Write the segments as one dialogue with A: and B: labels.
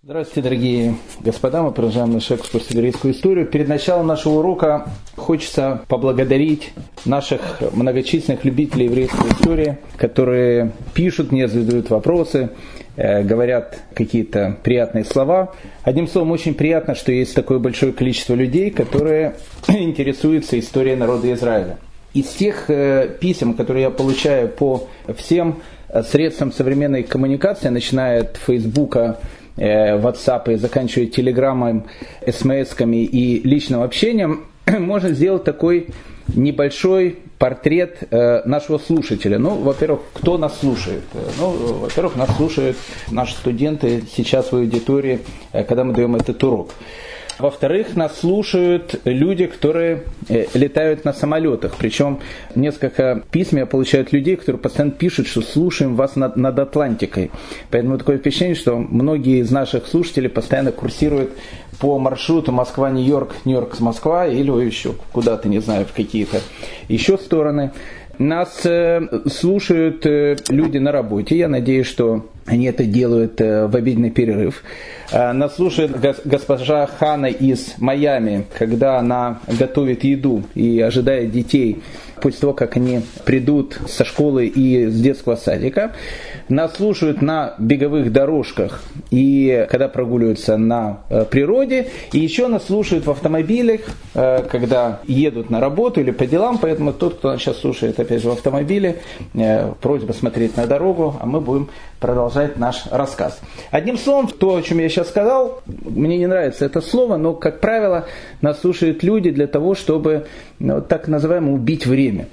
A: Здравствуйте, дорогие господа, мы продолжаем наш экскурс в еврейскую историю. Перед началом нашего урока хочется поблагодарить наших многочисленных любителей еврейской истории, которые пишут мне, задают вопросы, э, говорят какие-то приятные слова. Одним словом, очень приятно, что есть такое большое количество людей, которые интересуются историей народа Израиля. Из тех э, писем, которые я получаю по всем э, средствам современной коммуникации, начиная от Фейсбука, WhatsApp и заканчивая телеграммой, смс-ками и личным общением, можно сделать такой небольшой портрет э, нашего слушателя. Ну, во-первых, кто нас слушает? Э, ну, во-первых, нас слушают наши студенты сейчас в аудитории, когда мы даем этот урок. Во-вторых, нас слушают люди, которые э, летают на самолетах. Причем несколько писем я получаю от людей, которые постоянно пишут, что слушаем вас над, над Атлантикой. Поэтому такое впечатление, что многие из наших слушателей постоянно курсируют по маршруту Москва-Нью-Йорк, Нью-Йорк-Москва или еще куда-то, не знаю, в какие-то еще стороны. Нас э, слушают э, люди на работе. Я надеюсь, что они это делают э, в обеденный перерыв. Э, нас слушает госпожа Хана из Майами, когда она готовит еду и ожидает детей после того, как они придут со школы и с детского садика. Нас слушают на беговых дорожках и когда прогуливаются на э, природе. И еще нас слушают в автомобилях, когда едут на работу или по делам. Поэтому тот, кто сейчас слушает опять же в автомобиле, просьба смотреть на дорогу, а мы будем продолжать наш рассказ. Одним словом, то, о чем я сейчас сказал, мне не нравится это слово, но, как правило, нас слушают люди для того, чтобы ну, так называемо убить время.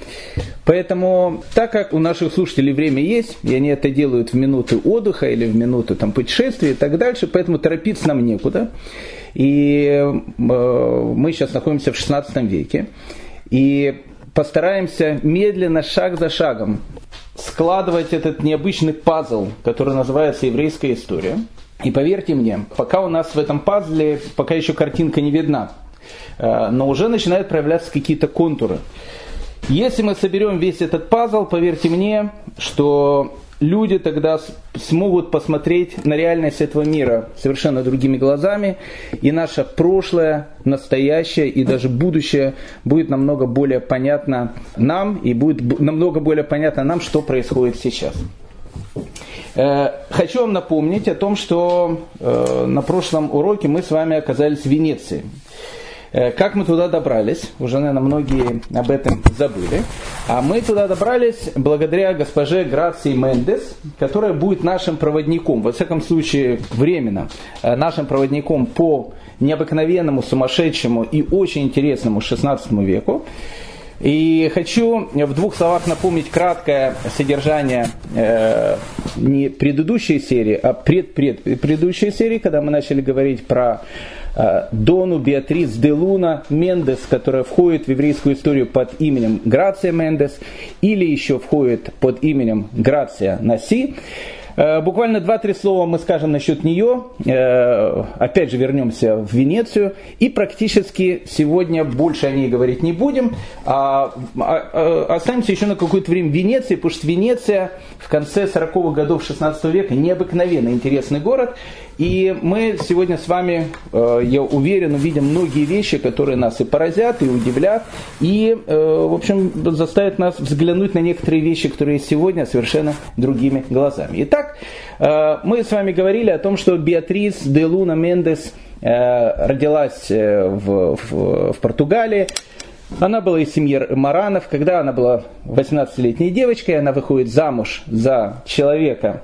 A: Поэтому, так как у наших слушателей время есть, и они это делают в минуты отдыха или в минуты там, путешествия и так дальше, поэтому торопиться нам некуда. И э, мы сейчас находимся в 16 веке. И постараемся медленно, шаг за шагом складывать этот необычный пазл, который называется еврейская история. И поверьте мне, пока у нас в этом пазле, пока еще картинка не видна, э, но уже начинают проявляться какие-то контуры. Если мы соберем весь этот пазл, поверьте мне, что люди тогда смогут посмотреть на реальность этого мира совершенно другими глазами, и наше прошлое, настоящее и даже будущее будет намного более понятно нам, и будет намного более понятно нам, что происходит сейчас. Э, хочу вам напомнить о том, что э, на прошлом уроке мы с вами оказались в Венеции. Э, как мы туда добрались? Уже, наверное, многие об этом забыли. А мы туда добрались благодаря госпоже Грации Мендес, которая будет нашим проводником, во всяком случае временно, э, нашим проводником по необыкновенному, сумасшедшему и очень интересному 16 веку. И хочу в двух словах напомнить краткое содержание э, не предыдущей серии, а пред-пред предыдущей серии, когда мы начали говорить про Э, Дону Беатрис де Луна Мендес, которая входит в еврейскую историю под именем Грация Мендес, или еще входит под именем Грация Наси. Буквально два-три слова мы скажем насчет нее. Э, опять же вернемся в Венецию. И практически сегодня больше о ней говорить не будем. А, а, а останемся еще на какое-то время в Венеции, потому что Венеция в конце 40-х годов 16 века необыкновенно интересный город. И мы сегодня с вами, э, я уверен, увидим многие вещи, которые нас и поразят, и удивлят, и, в общем, заставят нас взглянуть на некоторые вещи, которые сегодня совершенно другими глазами. Итак, Итак, э, мы с вами говорили о том, что Беатрис де Луна Мендес э, родилась э, в, в, в Португалии. Она была из семьи Маранов. Когда она была 18-летней девочкой, она выходит замуж за человека,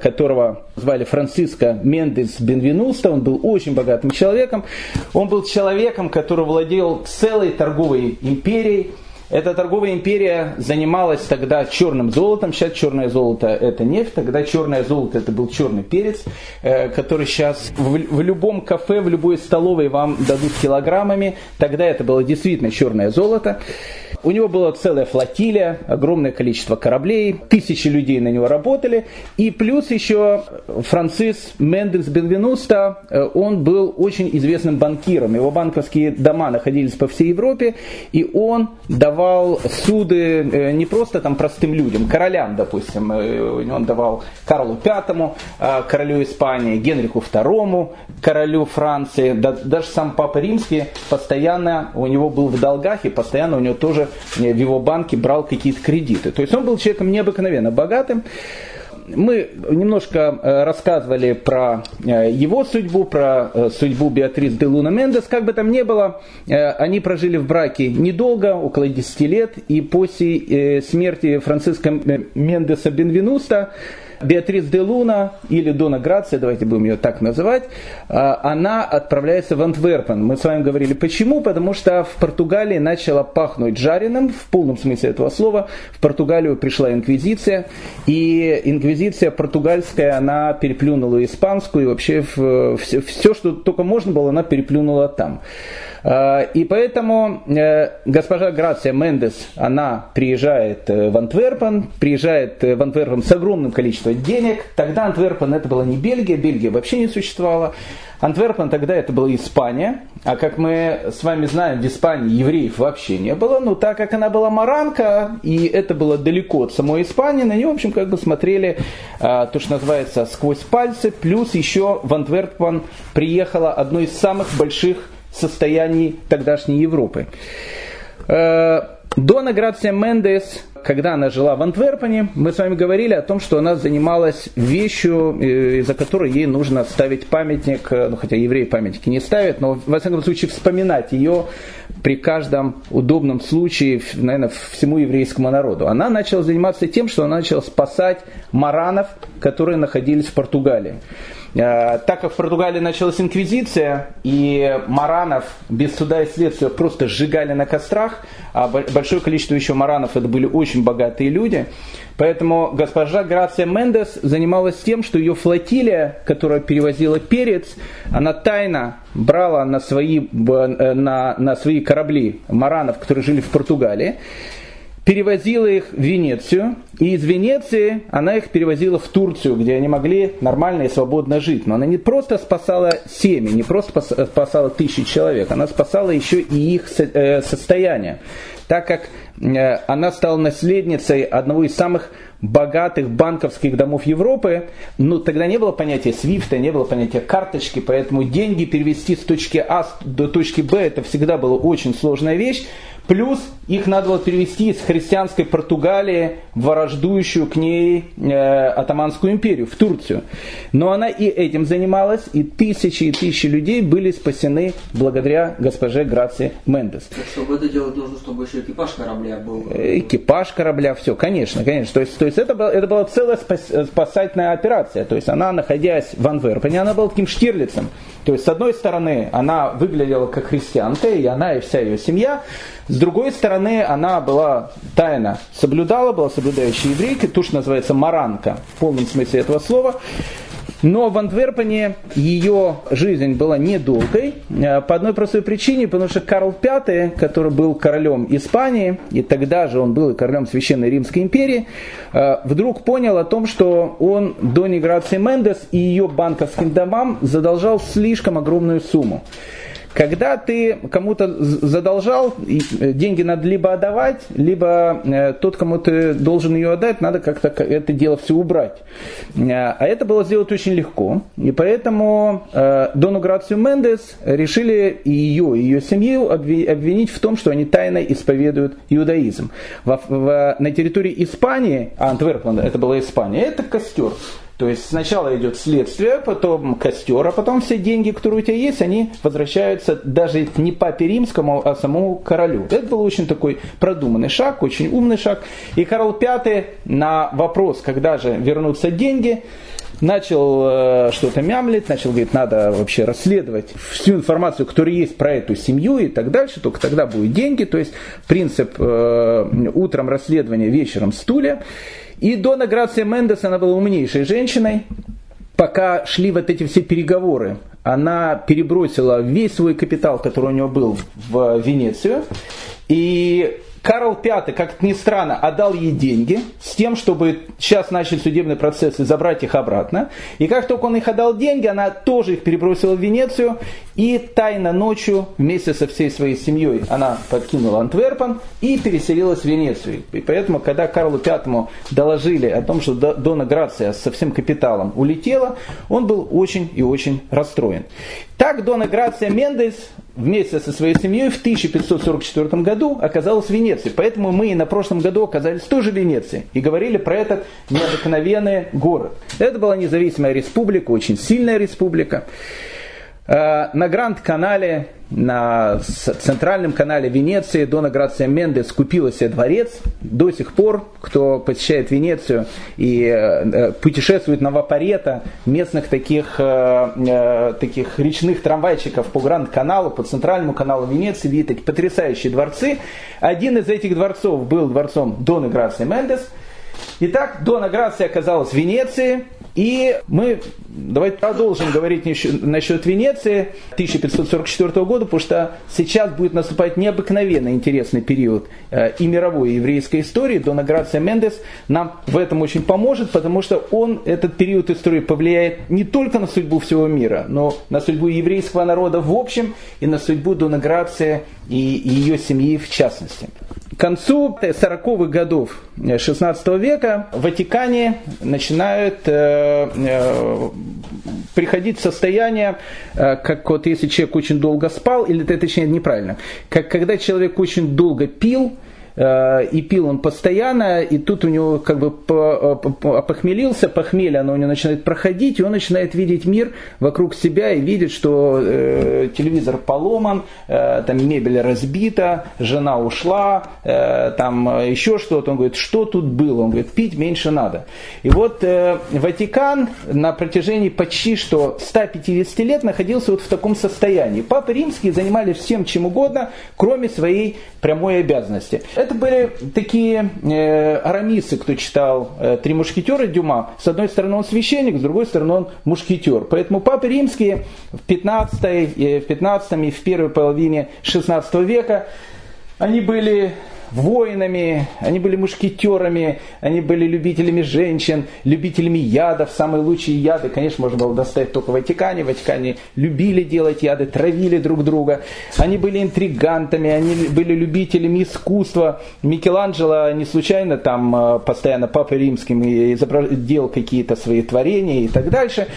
A: которого звали Франциско Мендес Бенвенуста. Он был очень богатым человеком. Он был человеком, который владел целой торговой империей. Эта торговая империя занималась тогда черным золотом. Сейчас черное золото это нефть, тогда черное золото это был черный перец, э, который сейчас в, в любом кафе, в любой столовой вам дадут килограммами. Тогда это было действительно черное золото. У него была целая флотилия, огромное количество кораблей, тысячи людей на него работали. И плюс еще Францис Мендес Бенвенуста, э, он был очень известным банкиром. Его банковские дома находились по всей Европе, и он давал давал суды э, не просто там простым людям, королям, допустим. Э, он давал Карлу V, э, королю Испании, Генриху II, королю Франции. Даже сам Папа Римский постоянно у него был в долгах и постоянно у него тоже в его банке брал какие-то кредиты. То есть он был человеком необыкновенно богатым мы немножко э, рассказывали про э, его судьбу, про э, судьбу Беатрис де Луна Мендес. Как бы там ни было, они прожили в браке недолго, около 10 лет, и после смерти Франциска Мендеса Бенвенуста Беатрис де Луна, или Дона Грация, давайте будем ее так называть, а, она отправляется в Антверпен. Мы с вами говорили, почему? Потому что в Португалии начало пахнуть жареным, в полном смысле этого слова. В Португалию пришла инквизиция, и инквизиция португальская, она переплюнула испанскую, и вообще все, все, что только можно было, она переплюнула там. А, и поэтому э, госпожа Грация Мендес, она приезжает э, в Антверпен, приезжает э, в Антверпен с огромным количеством денег. Тогда Антверпен это была не Бельгия, Бельгия вообще не существовала. Антверпен тогда это была Испания, а как мы с вами знаем, в Испании евреев вообще не было, но так как она была маранка, и это было далеко от самой Испании, на нее, в общем, как бы смотрели а, то, что называется, сквозь пальцы, плюс еще в Антверпен приехало одно из самых больших состояний тогдашней Европы. Э, Дона Грация Мендес, когда она жила в Антверпене, мы с вами говорили о том, что она занималась вещью, э, из-за которой ей нужно ставить памятник, э, ну, хотя евреи памятники не ставят, но, во всяком случае, вспоминать ее при каждом удобном случае, наверное, всему еврейскому народу. Она начала заниматься тем, что она начала спасать маранов, которые находились в Португалии. Э, так как в Португалии началась инквизиция, и маранов без суда и следствия просто сжигали на кострах, а большое количество еще маранов это были очень богатые люди, поэтому госпожа Грация Мендес занималась тем, что ее флотилия, которая перевозила перец, она тайно брала на свои, э, на, на свои корабли маранов, которые жили в Португалии, перевозила их в Венецию, и из Венеции она их перевозила в Турцию, где они могли нормально и свободно жить. Но она не просто спасала семьи, не просто спасала тысячи человек, она спасала еще и их э, состояние. Так как э, она стала наследницей одного из самых богатых банковских домов Европы, но тогда не было понятия свифта, не было понятия карточки, поэтому деньги перевести с точки А до точки Б это всегда была очень сложная вещь. Плюс их надо было перевести из христианской Португалии в враждующую к ней э, Атаманскую империю, в Турцию. Но она и этим занималась, и тысячи и тысячи людей были спасены благодаря госпоже Грации Мендес.
B: Так, чтобы это делать, нужно, чтобы еще экипаж корабля был.
A: Э, экипаж корабля, все, конечно, конечно. То есть, то есть это, была, это была целая спас, спасательная операция. То есть она, находясь в Анверпене, она была таким штирлицем. То есть, с одной стороны, она выглядела как христианка, и она, и вся ее семья. С другой стороны, она была тайно соблюдала, была соблюдающей еврейкой, что называется маранка, в полном смысле этого слова. Но в Антверпене ее жизнь была недолгой э, по одной простой причине, потому что Карл V, который был королем Испании, и тогда же он был и королем Священной Римской империи, э, вдруг понял о том, что он до Неграции Мендес и ее банковским домам задолжал слишком огромную сумму. Когда ты кому-то задолжал, э, деньги надо либо отдавать, либо э, тот, кому ты должен ее отдать, надо как-то это дело все убрать. Э, а это было сделать очень легко. И поэтому Дону Грацию Мендес решили ее, и ее семью обвинить в том, что они тайно исповедуют иудаизм. В, в, на территории Испании, а Антверпен, это была Испания, это костер. То есть сначала идет следствие, потом костер, а потом все деньги, которые у тебя есть, они возвращаются даже не папе римскому, а самому королю. Это был очень такой продуманный шаг, очень умный шаг. И Карл V на вопрос, когда же вернутся деньги, начал э, что-то мямлить, начал говорить, надо вообще расследовать всю информацию, которая есть про эту семью и так дальше, только тогда будут деньги. То есть принцип э, утром расследования, вечером стулья. И Дона Грация Мендес, она была умнейшей женщиной. Пока шли вот эти все переговоры, она перебросила весь свой капитал, который у нее был в Венецию. И Карл V, как ни странно, отдал ей деньги с тем, чтобы сейчас начали судебный процесс и забрать их обратно. И как только он их отдал деньги, она тоже их перебросила в Венецию и тайно ночью вместе со всей своей семьей она покинула Антверпен и переселилась в Венецию. И поэтому, когда Карлу V доложили о том, что Дона Грация со всем капиталом улетела, он был очень и очень расстроен. Так Дона Грация Мендес вместе со своей семьей в 1544 году оказалась в Венеции. Поэтому мы и на прошлом году оказались тоже в Венеции и говорили про этот необыкновенный город. Это была независимая республика, очень сильная республика. Э, на Гранд-канале, на центральном канале Венеции Дона Грация Мендес купила себе дворец. До сих пор, кто посещает Венецию и э, э, путешествует на Вапорето, местных таких, таких речных трамвайчиков по Гранд-каналу, по центральному каналу Венеции, видит такие потрясающие дворцы. Один из этих дворцов был дворцом Дона Грация Мендес. Итак, Дона Грация оказалась в Венеции – и мы давайте продолжим говорить насчет Венеции 1544 года, потому что сейчас будет наступать необыкновенно интересный период э, и мировой и еврейской истории. Дона Грация Мендес нам в этом очень поможет, потому что он, этот период истории, повлияет не только на судьбу всего мира, но на судьбу еврейского народа в общем и на судьбу Дона Грация и ее семьи в частности. К концу 40-х годов 16 века в Ватикане начинают э, э, приходить в состояние, э, как вот если человек очень долго спал, или это точнее неправильно, как когда человек очень долго пил, и пил он постоянно, и тут у него как бы опохмелился, похмелье оно у него начинает проходить, и он начинает видеть мир вокруг себя и видит, что э, телевизор поломан, э, там мебель разбита, жена ушла, э, там еще что-то. Он говорит, что тут было? Он говорит, пить меньше надо. И вот э, Ватикан на протяжении почти что 150 лет находился вот в таком состоянии. Папы римские занимались всем чем угодно, кроме своей прямой обязанности. Это были такие э, арамисы, кто читал э, «Три мушкетера» Дюма. С одной стороны он священник, с другой стороны он мушкетер. Поэтому папы римские в 15, э, в 15 и в первой половине 16 века они были воинами, они были мушкетерами, они были любителями женщин, любителями ядов. Самые лучшие яды, конечно, можно было достать только в Ватикане. В Ватикане любили делать яды, травили друг друга. Они были интригантами, они были любителями искусства. Микеланджело не случайно там э, постоянно папой римским делал какие-то свои творения и так дальше.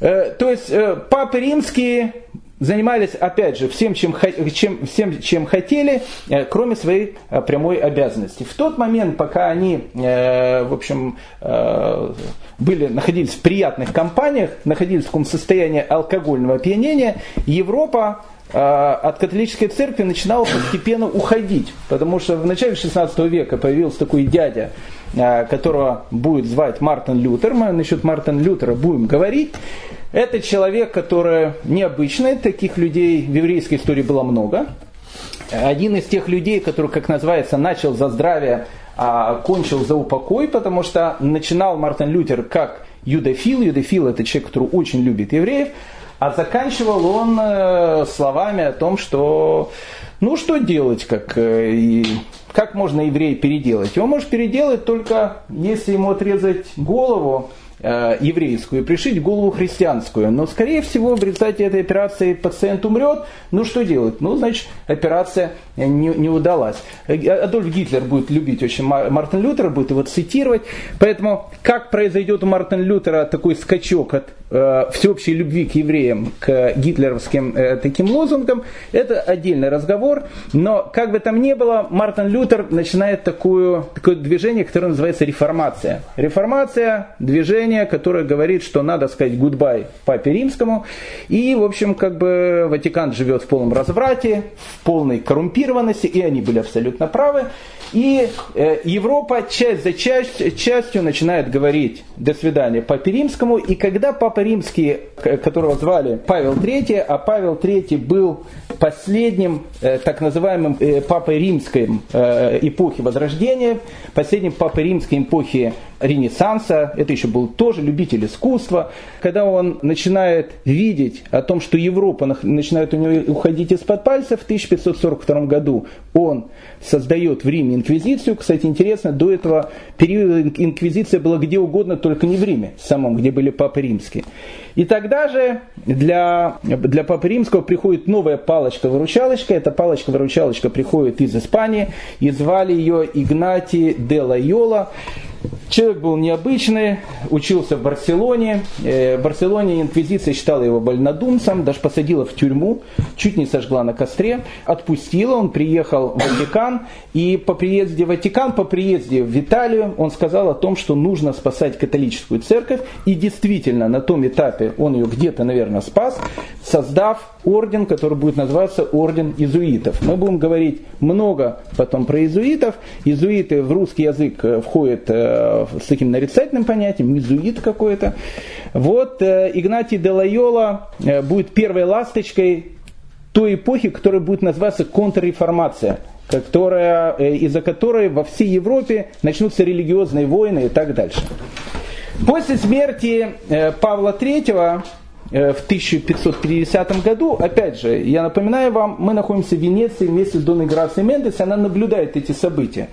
A: Э, то есть э, папы римские занимались, опять же, всем, чем, чем, всем, чем хотели, э, кроме своей э, прямой обязанности. В тот момент, пока они, э, в общем, были, находились в приятных компаниях, находились в таком состоянии алкогольного опьянения, Европа от католической церкви начинала постепенно уходить, потому что в начале 16 века появился такой дядя, которого будет звать Мартин Лютер. Мы насчет Мартина Лютера будем говорить. Это человек, который необычный, таких людей в еврейской истории было много. Один из тех людей, который, как называется, начал за здравие, а кончил за упокой, потому что начинал Мартин Лютер как юдофил. Юдофил это человек, который очень любит евреев. А заканчивал он э, словами о том, что ну что делать, как, э, как можно еврея переделать? Его может переделать только если ему отрезать голову, Э, еврейскую пришить голову христианскую. Но, скорее всего, в результате этой операции пациент умрет. Ну, что делать? Ну, значит, операция не, не удалась. Э, Адольф Гитлер будет любить очень Мартин Лютера, будет его цитировать. Поэтому, как произойдет у Мартина Лютера такой скачок от э, всеобщей любви к евреям, к гитлеровским э, таким лозунгам, это отдельный разговор. Но, как бы там ни было, Мартин Лютер начинает такую, такое движение, которое называется реформация. Реформация – движение движение, которое говорит, что надо сказать гудбай папе римскому. И, в общем, как бы Ватикан живет в полном разврате, в полной коррумпированности, и они были абсолютно правы. И э, Европа часть за часть, частью начинает говорить «до свидания Папе Римскому». И когда Папа Римский, которого звали Павел III, а Павел III был последним так называемым папой римской эпохи Возрождения, последним папой римской эпохи Ренессанса, это еще был тоже любитель искусства, когда он начинает видеть о том, что Европа начинает у него уходить из-под пальцев, в 1542 году он создает в Риме инквизицию. Кстати, интересно, до этого периода инквизиция была где угодно, только не в Риме самом, где были папы римские. И тогда же для, для Папы Римского приходит новая палочка-выручалочка. Эта палочка-выручалочка приходит из Испании, и звали ее Игнати де Лайола. Человек был необычный, учился в Барселоне. Э, в Барселоне инквизиция считала его больнодумцем, даже посадила в тюрьму, чуть не сожгла на костре, отпустила, он приехал в Ватикан, и по приезде в Ватикан, по приезде в Италию, он сказал о том, что нужно спасать католическую церковь, и действительно на том этапе он ее где-то, наверное, спас, создав орден, который будет называться Орден Иезуитов. Мы будем говорить много потом про иезуитов. Иезуиты в русский язык э, входят э, с таким нарицательным понятием, иезуит какой-то. Вот э, Игнатий де Лайола будет первой ласточкой той эпохи, которая будет называться контрреформация которая, из-за которой во всей Европе начнутся религиозные войны и так дальше. После смерти Павла III в 1550 году, опять же, я напоминаю вам, мы находимся в Венеции вместе с Доной Грацией Мендес, она наблюдает эти события.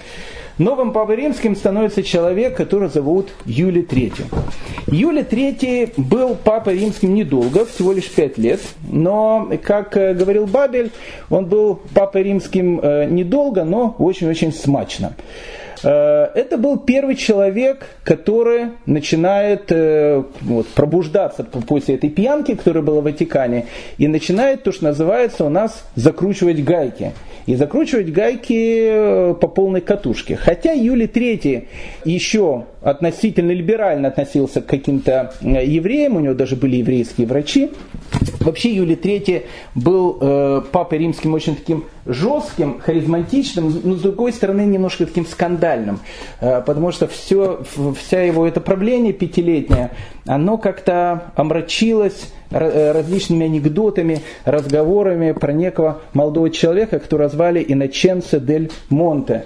A: Новым Папой Римским становится человек, которого зовут Юлий III. Юлий III был Папой Римским недолго, всего лишь пять лет, но, как э, говорил Бабель, он был Папой Римским э, недолго, но очень-очень смачно. Э, это был первый человек, который начинает э, вот, пробуждаться после этой пьянки, которая была в Ватикане, и начинает то, что называется у нас закручивать гайки. И закручивать гайки э, по полной катушке. Хотя Юлий III еще относительно либерально относился к каким-то евреям, у него даже были еврейские врачи. Вообще Юлий III был э, папой римским очень таким жестким, харизматичным, но с другой стороны немножко таким скандальным, э, потому что все, вся его это правление пятилетнее, оно как-то омрачилось э, различными анекдотами, разговорами про некого молодого человека, которого звали Иначенце дель Монте.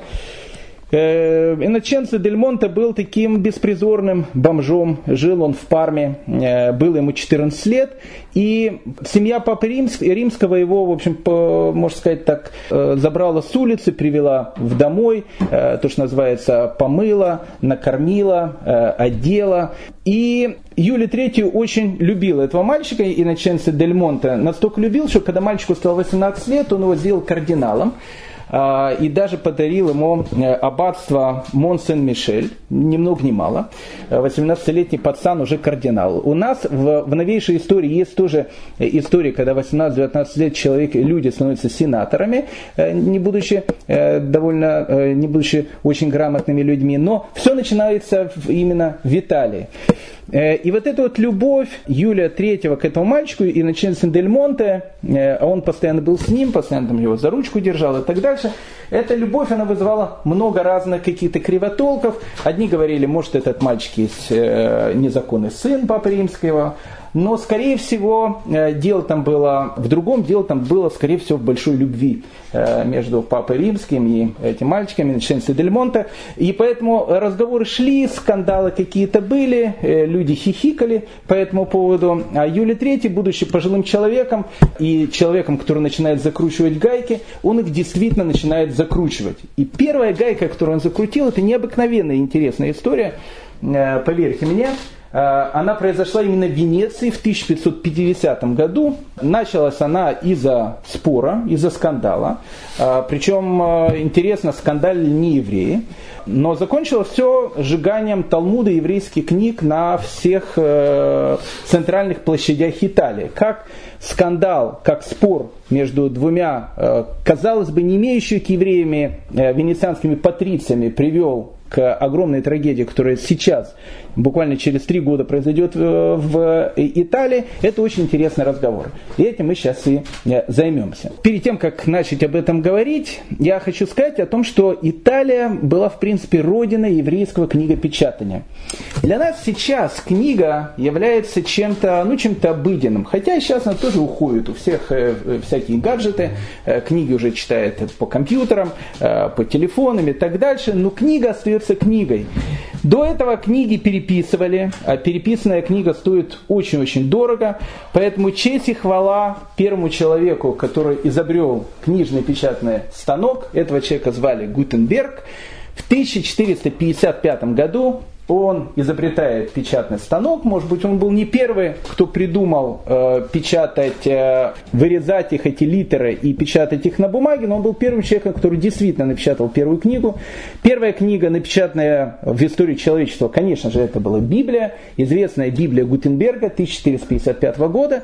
A: Э, Иначенцо Дель Монте был таким беспризорным бомжом, жил он в Парме, э, было ему 14 лет, и семья Папы Римского его, в общем, можно сказать так, э, забрала с улицы, привела в домой, то, что называется, помыла, накормила, одела. И Юлий III очень любил этого мальчика, Иначенцо Дель Монте, настолько любил, что когда мальчику стало 18 лет, он его сделал кардиналом. А, и даже подарил ему э, аббатство Монсен-Мишель, ни много ни мало. 18-летний пацан уже кардинал. У нас в, в новейшей истории есть тоже э, история, когда 18-19 лет человек, люди становятся сенаторами, э, не будучи довольно, не будучи очень грамотными людьми, но все начинается именно в Италии. Э, и вот эта вот любовь Юлия Третьего к этому мальчику и начинается Дель Монте, э, он постоянно был с ним, постоянно там его за ручку держал и так дальше. Эта любовь, она вызывала много разных каких-то кривотолков. Одни говорили, может, этот мальчик есть э, незаконный сын Папы Римского, но, скорее всего, э, дело там было в другом, дело там было, скорее всего, в большой любви э, между Папой Римским и этим мальчиками, Ченси Дель Монте. И поэтому разговоры шли, скандалы какие-то были, э, люди хихикали по этому поводу. А Юлий III, будучи пожилым человеком и человеком, который начинает закручивать гайки, он их действительно начинает закручивать. И первая гайка, которую он закрутил, это необыкновенная интересная история, поверьте мне, она произошла именно в Венеции в 1550 году. Началась она из-за спора, из-за скандала. Э, Причем, э, интересно, скандалили не евреи. Но закончилось все сжиганием Талмуда еврейских книг на всех центральных площадях Италии. Как скандал, как спор между двумя, казалось бы, не имеющими к евреями венецианскими патрициями привел к огромной трагедии, которая сейчас, буквально через три года произойдет э, в Италии, это очень интересный разговор. И этим мы сейчас и э, займемся. Перед тем, как начать об этом говорить, я хочу сказать о том, что Италия была, в принципе, родиной еврейского книгопечатания. Для нас сейчас книга является чем-то, ну, чем-то обыденным. Хотя сейчас она тоже уходит. У всех э, всякие гаджеты, книги уже читают по компьютерам, по телефонам и так дальше. Но книга остается книгой. До этого книги переписывали, а переписанная книга стоит очень-очень дорого, поэтому честь и хвала первому человеку, который изобрел книжный печатный станок, этого человека звали Гутенберг, в 1455 году он изобретает печатный станок. Может быть, он был не первый, кто придумал э, печатать, э, вырезать их, эти литеры, и печатать их на бумаге, но он был первым человеком, который действительно напечатал первую книгу. Первая книга, напечатанная в истории человечества, конечно же, это была Библия, известная Библия Гутенберга 1455 года.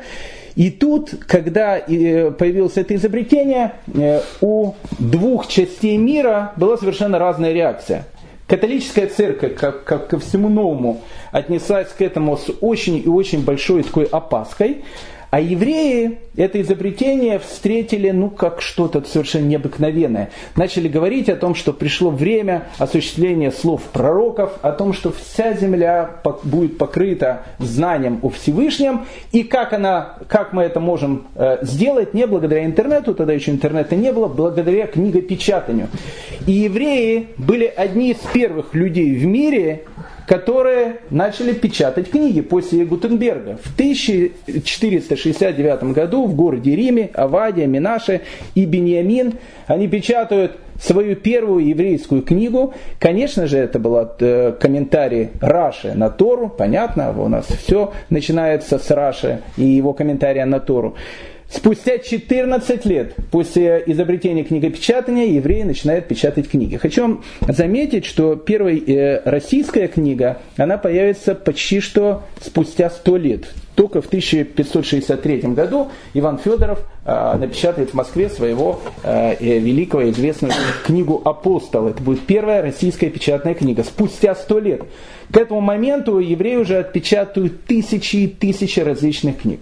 A: И тут, когда э, появилось это изобретение, э, у двух частей мира была совершенно разная реакция. Католическая церковь, как, как ко всему новому, отнеслась к этому с очень и очень большой такой опаской. А евреи это изобретение встретили, ну, как что-то совершенно необыкновенное. Начали говорить о том, что пришло время осуществления слов пророков, о том, что вся земля будет покрыта знанием о Всевышнем, и как, она, как мы это можем э, сделать, не благодаря интернету, тогда еще интернета не было, благодаря книгопечатанию. И евреи были одни из первых людей в мире, которые начали печатать книги после Гутенберга. В 1469 году в городе Риме Авадия, Минаше и Беньямин они печатают свою первую еврейскую книгу. Конечно же, это был э, комментарий Раши на Тору. Понятно, у нас все начинается с Раши и его комментария на Тору. Спустя 14 лет после изобретения книгопечатания евреи начинают печатать книги. Хочу вам заметить, что первая э, российская книга, она появится почти что спустя 100 лет. Только в 1563 году Иван Федоров э, напечатает в Москве своего э, великого известную книгу «Апостол». Это будет первая российская печатная книга. Спустя 100 лет. К этому моменту евреи уже отпечатают тысячи и тысячи различных книг.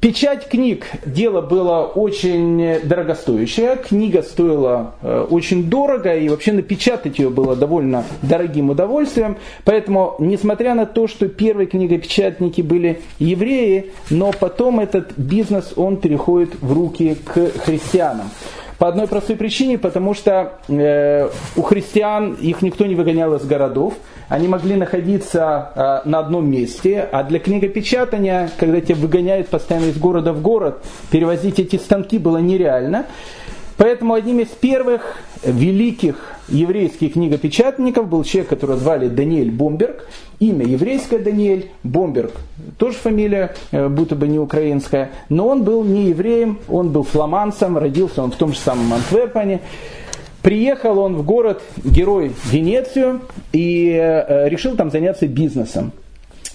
A: Печать книг дело было очень дорогостоящее. Книга стоила э, очень дорого, и вообще напечатать ее было довольно дорогим удовольствием. Поэтому, несмотря на то, что первые книгопечатники были евреи, но потом этот бизнес, он переходит в руки к христианам. По одной простой причине, потому что э, у христиан их никто не выгонял из городов, они могли находиться э, на одном месте, а для книгопечатания, когда тебя выгоняют постоянно из города в город, перевозить эти станки было нереально. Поэтому одним из первых великих еврейских книгопечатников был человек, которого звали Даниэль Бомберг. Имя еврейское Даниэль, Бомберг, тоже фамилия, э, будто бы не украинская. Но он был не евреем, он был фламандцем, родился он в том же самом Антверпене. Приехал он в город Герой Венецию и э, решил там заняться бизнесом.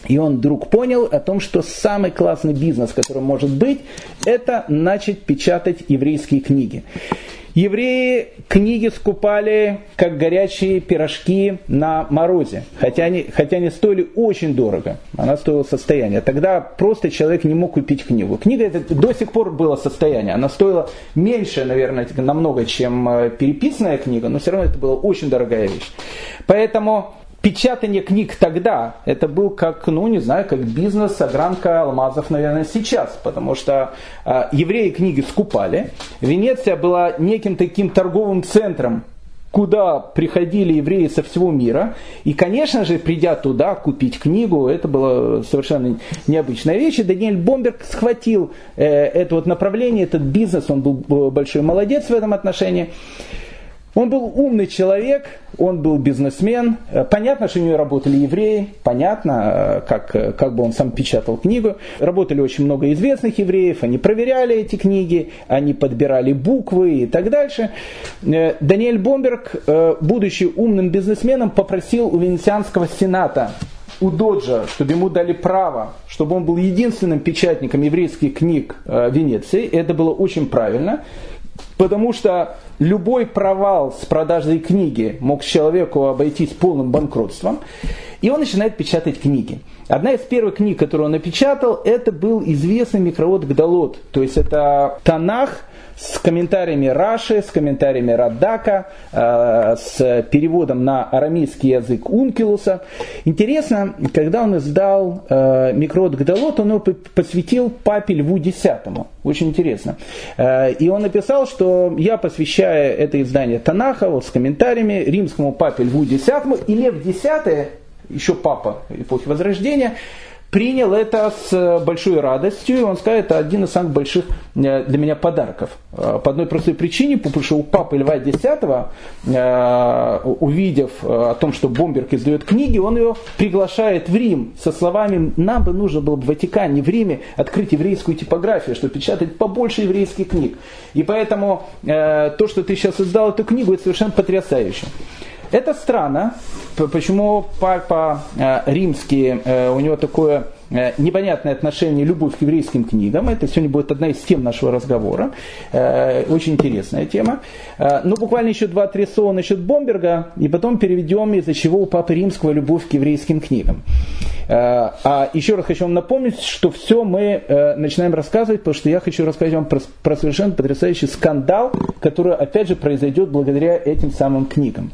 A: И он вдруг понял о том, что самый классный бизнес, который может быть, это начать печатать еврейские книги. Евреи книги скупали как горячие пирожки на морозе, хотя они, хотя они стоили очень дорого. Она стоила состояние. Тогда просто человек не мог купить книгу. Книга это до сих пор было состояние. Она стоила меньше, наверное, намного, чем э, переписанная книга, но все равно это была очень дорогая вещь. Поэтому печатание книг тогда, это был как, ну не знаю, как бизнес, огранка алмазов, наверное, сейчас, потому что э, евреи книги скупали. Венеция была неким таким торговым центром, куда приходили евреи со всего мира. И, конечно же, придя туда купить книгу, это была совершенно необычная вещь. И Даниэль Бомберг схватил э, это вот направление, этот бизнес, он был э, большой молодец в этом отношении. Он был умный человек, он был бизнесмен. Э, понятно, что у него работали евреи, понятно, э, как, э, как бы он сам печатал книгу. Работали очень много известных евреев, они проверяли эти книги, они подбирали буквы и так дальше. Даниэль Бомберг, будучи умным бизнесменом, попросил у Венецианского сената у Доджа, чтобы ему дали право, чтобы он был единственным печатником еврейских книг Венеции. Это было очень правильно. Потому что любой провал с продажей книги мог человеку обойтись полным банкротством. И он начинает печатать книги. Одна из первых книг, которую он напечатал, это был известный микровод Гдалот. То есть это Танах с комментариями Раши, с комментариями Радака, э, с переводом на арамейский язык Ункилуса. Интересно, когда он издал э, микровод Гдалот, он его посвятил папе Льву X. Очень интересно. Э, и он написал, что я посвящаю это издание Танаха вот, с комментариями римскому папе Льву X, и Лев X еще папа эпохи Возрождения, принял это с большой радостью, и он сказал, это один из самых больших э, для меня подарков. Э, по одной простой причине, потому что у папы Льва X, э, увидев о том, что Бомберг издает книги, он его приглашает в Рим со словами, нам бы нужно было бы в Ватикане, в Риме открыть еврейскую типографию, чтобы печатать побольше еврейских книг. И поэтому то, что ты сейчас издал эту книгу, это совершенно потрясающе. Это странно, почему папа э, римский, э, у него такое э, непонятное отношение, любовь к еврейским книгам. Это сегодня будет одна из тем нашего разговора. Очень интересная тема. Ну, буквально еще два-три слова насчет Бомберга, и потом переведем, из-за чего у Папы Римского любовь к еврейским книгам. А еще раз хочу вам напомнить, что все мы начинаем рассказывать, потому что я хочу рассказать вам про, про совершенно потрясающий скандал, который, опять же, произойдет благодаря этим самым книгам.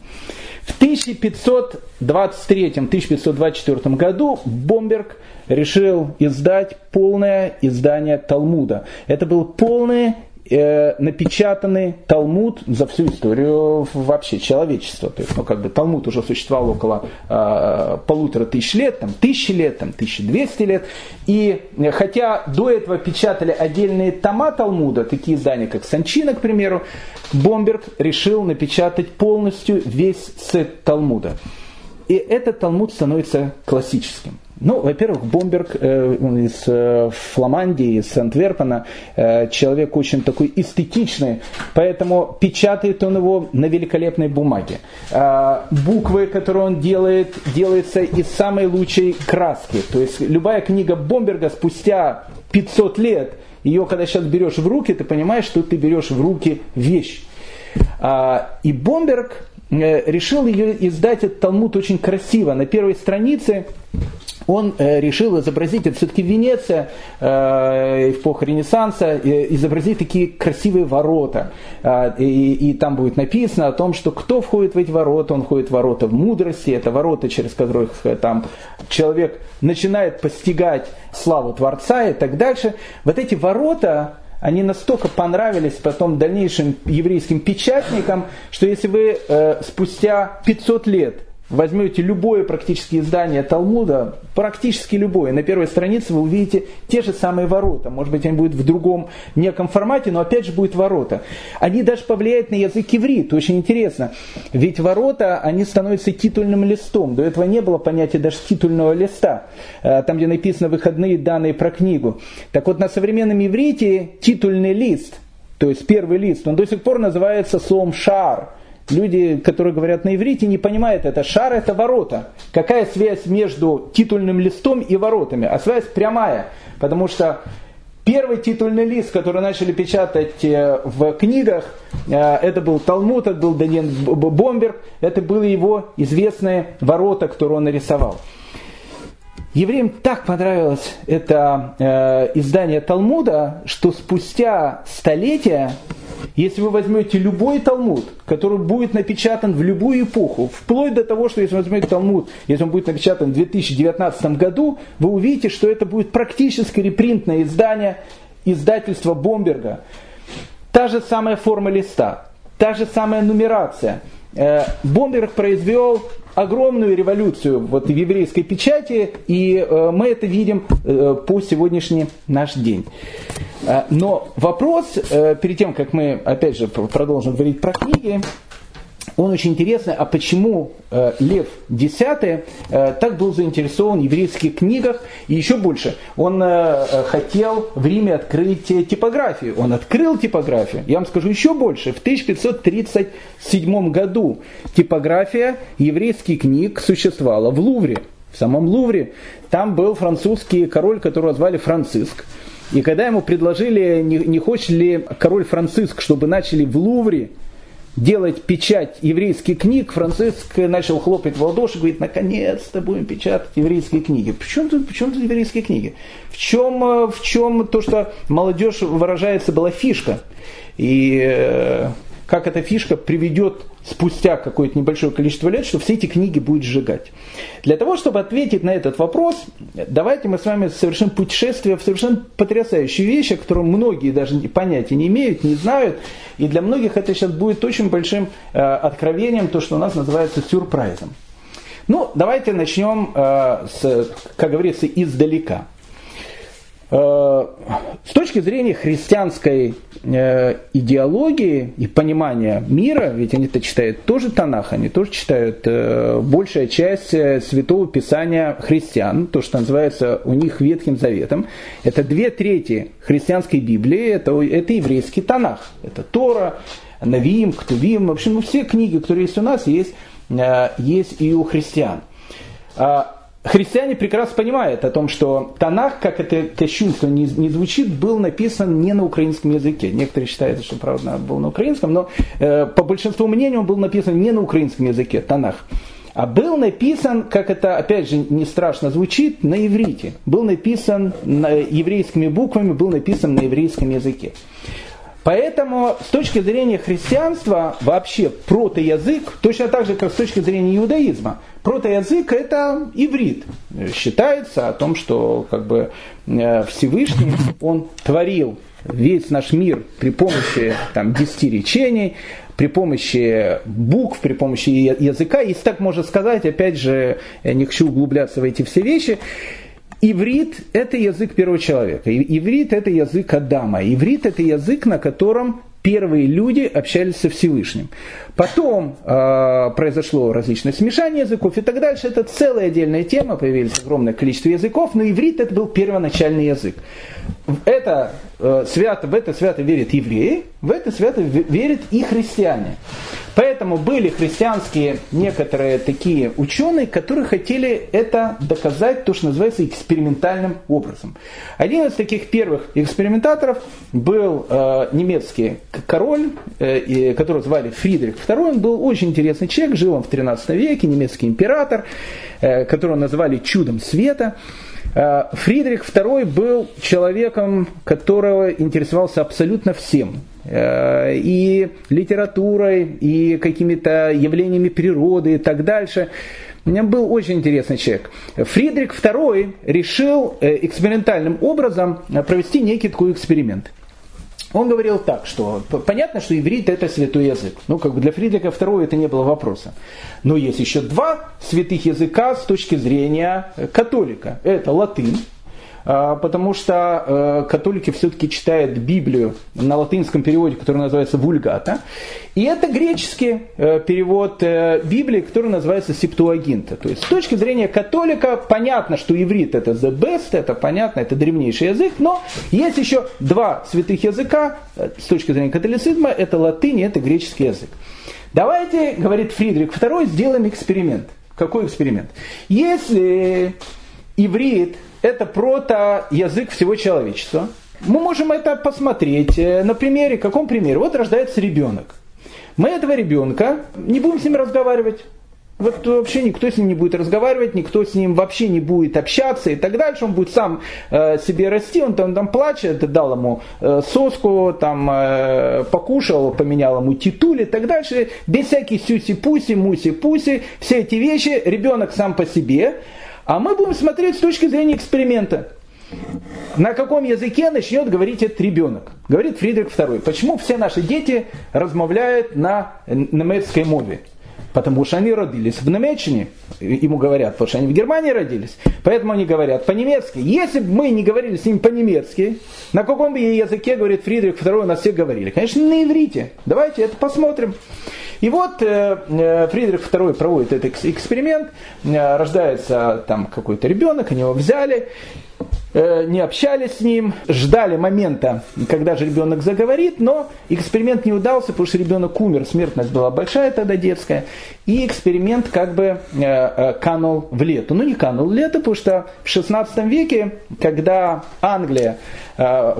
A: В 1523-1524 году Бомберг решил издать полное издание Талмуда. Это был полное э, напечатанный Талмуд за всю историю вообще человечества. То есть, ну, как бы Талмуд уже существовал около э, полутора тысяч лет, там, тысячи лет, там, 1200 лет. И э, хотя до этого печатали отдельные тома Талмуда, такие издания, как Санчина, к примеру, Бомберг решил напечатать полностью весь сет Талмуда. И этот Талмуд становится классическим. Ну, во-первых, Бомберг э, из э, Фламандии, из Антверпена, э, человек очень такой эстетичный, поэтому печатает он его на великолепной бумаге. Э, буквы, которые он делает, делаются из самой лучшей краски. То есть любая книга Бомберга спустя 500 лет, ее когда сейчас берешь в руки, ты понимаешь, что ты берешь в руки вещь. Э, и Бомберг решил ее издать этот Талмуд очень красиво. На первой странице он э, решил изобразить, это все-таки Венеция, э, эпоха Ренессанса, э, изобразить такие красивые ворота. Э, и, и там будет написано о том, что кто входит в эти ворота, он входит в ворота в мудрости, это ворота, через которых там человек начинает постигать славу Творца и так дальше. Вот эти ворота, они настолько понравились потом дальнейшим еврейским печатникам, что если вы э, спустя 500 лет возьмете любое практически издание Талмуда, практически любое, на первой странице вы увидите те же самые ворота. Может быть, они будут в другом неком формате, но опять же будет ворота. Они даже повлияют на язык иврит, очень интересно. Ведь ворота, они становятся титульным листом. До этого не было понятия даже титульного листа, э, там, где написано выходные данные про книгу. Так вот, на современном иврите титульный лист, то есть первый лист, он до сих пор называется словом шар – Люди, которые говорят на иврите, не понимают это. Шар это ворота. Какая связь между титульным листом и воротами? А связь прямая. Потому что первый титульный лист, который начали печатать э, в книгах, э, это был Талмуд, это был Даниэль Бомберг, это были его известные ворота, которые он нарисовал. Евреям так понравилось это э, издание Талмуда, что спустя столетия если вы возьмете любой Талмуд, который будет напечатан в любую эпоху, вплоть до того, что если вы возьмете Талмуд, если он будет напечатан в 2019 году, вы увидите, что это будет практически репринтное издание издательства Бомберга. Та же самая форма листа, та же самая нумерация. Э, Бомберг произвел огромную революцию вот в еврейской печати, и э, мы это видим э, по сегодняшний наш день. Но вопрос, перед тем, как мы, опять же, продолжим говорить про книги, он очень интересный, а почему э, Лев X э, так был заинтересован в еврейских книгах, и еще больше, он э, хотел в Риме открыть типографию. Он открыл типографию, я вам скажу еще больше, в 1537 году типография еврейских книг существовала в Лувре, в самом Лувре. Там был французский король, которого звали Франциск. И когда ему предложили, не, не хочет ли король Франциск, чтобы начали в Лувре делать печать еврейских книг, Франциск начал хлопать в ладоши, говорит, наконец-то будем печатать еврейские книги. Почему тут, почему тут еврейские книги? В чем, э, в чем то, что молодежь выражается, была фишка? И э, как эта фишка приведет спустя какое-то небольшое количество лет, что все эти книги будет сжигать. Для того, чтобы ответить на этот вопрос, давайте мы с вами совершим путешествие в совершенно потрясающие вещи, о которых многие даже понятия не имеют, не знают. И для многих это сейчас будет очень большим э, откровением, то, что у нас называется сюрпризом. Ну, давайте начнем, э, с, как говорится, издалека. Э, с точки зрения христианской э, идеологии и понимания мира, ведь они-то читают тоже Танах, они тоже читают э, большая часть Святого Писания христиан, то, что называется у них Ветхим Заветом. Это две трети христианской Библии, это, это еврейский Танах. Это Тора, Навиим, Ктувим, в общем, все книги, которые есть у нас, есть, есть и у христиан. Христиане прекрасно понимают о том, что Танах, как это кощунство не, не звучит, был написан не на украинском языке. Некоторые считают, что, правда, был на украинском, но э, по большинству мнений он был написан не на украинском языке, Танах. А был написан, как это опять же не страшно звучит, на иврите. Был написан на, еврейскими буквами, был написан на еврейском языке. Поэтому с точки зрения христианства вообще протоязык, точно так же, как с точки зрения иудаизма, протоязык это иврит. Считается о том, что как бы, э, Всевышний, он творил весь наш мир при помощи там, десяти речений, при помощи букв, при помощи языка. Если так можно сказать, опять же, я не хочу углубляться в эти все вещи. Иврит – это язык первого человека. Иврит – это язык Адама. Иврит – это язык, на котором первые люди общались со Всевышним. Потом э, произошло различное смешание языков и так дальше. Это целая отдельная тема, появилось огромное количество языков, но иврит это был первоначальный язык. Это, э, свято, в это свято верят евреи, в это свято верят и христиане. Поэтому были христианские некоторые такие ученые, которые хотели это доказать, то, что называется экспериментальным образом. Один из таких первых экспериментаторов был э, немецкий король, э, которого звали Фридрих II. Был очень интересный человек, жил он в 13 веке, немецкий император, э, которого называли чудом света. Э, Фридрих II был человеком, которого интересовался абсолютно всем. Э, и литературой, и какими-то явлениями природы и так дальше. У меня был очень интересный человек. Фридрих II решил экспериментальным образом провести некий такой эксперимент. Он говорил так, что понятно, что иврит это святой язык. Ну, как бы для Фридриха II это не было вопроса. Но есть еще два святых языка с точки зрения католика. Это латынь, потому что э, католики все-таки читают Библию на латинском переводе, который называется вульгата. И это греческий э, перевод э, Библии, который называется септуагинта. То есть с точки зрения католика понятно, что иврит это the best, это понятно, это древнейший язык, но есть еще два святых языка с точки зрения католицизма, это латынь и это греческий язык. Давайте, говорит Фридрих II, сделаем эксперимент. Какой эксперимент? Если иврит это прото-язык всего человечества. Мы можем это посмотреть э, на примере, каком примере? Вот рождается ребенок. Мы этого ребенка не будем с ним разговаривать. Вот вообще никто с ним не будет разговаривать, никто с ним вообще не будет общаться и так дальше. Он будет сам э, себе расти, он там, там плачет, дал ему э, соску, там э, покушал, поменял ему титуль и так дальше. Без всяких сюси-пуси, муси-пуси, все эти вещи. Ребенок сам по себе. А мы будем смотреть с точки зрения эксперимента. На каком языке начнет говорить этот ребенок? Говорит Фридрих II. Почему все наши дети размовляют на немецкой мове? Потому что они родились в Немеччине, ему говорят, потому что они в Германии родились, поэтому они говорят по-немецки. Если бы мы не говорили с ним по-немецки, на каком бы языке, говорит Фридрих II, нас все говорили? Конечно, на иврите. Давайте это посмотрим. И вот э, э, Фридрих II проводит этот эксперимент, э, рождается там какой-то ребенок, они его взяли, не общались с ним, ждали момента, когда же ребенок заговорит, но эксперимент не удался, потому что ребенок умер, смертность была большая тогда детская, и эксперимент как бы э, э, канул в лето. Ну не канул в лето, потому что в 16 веке, когда Англия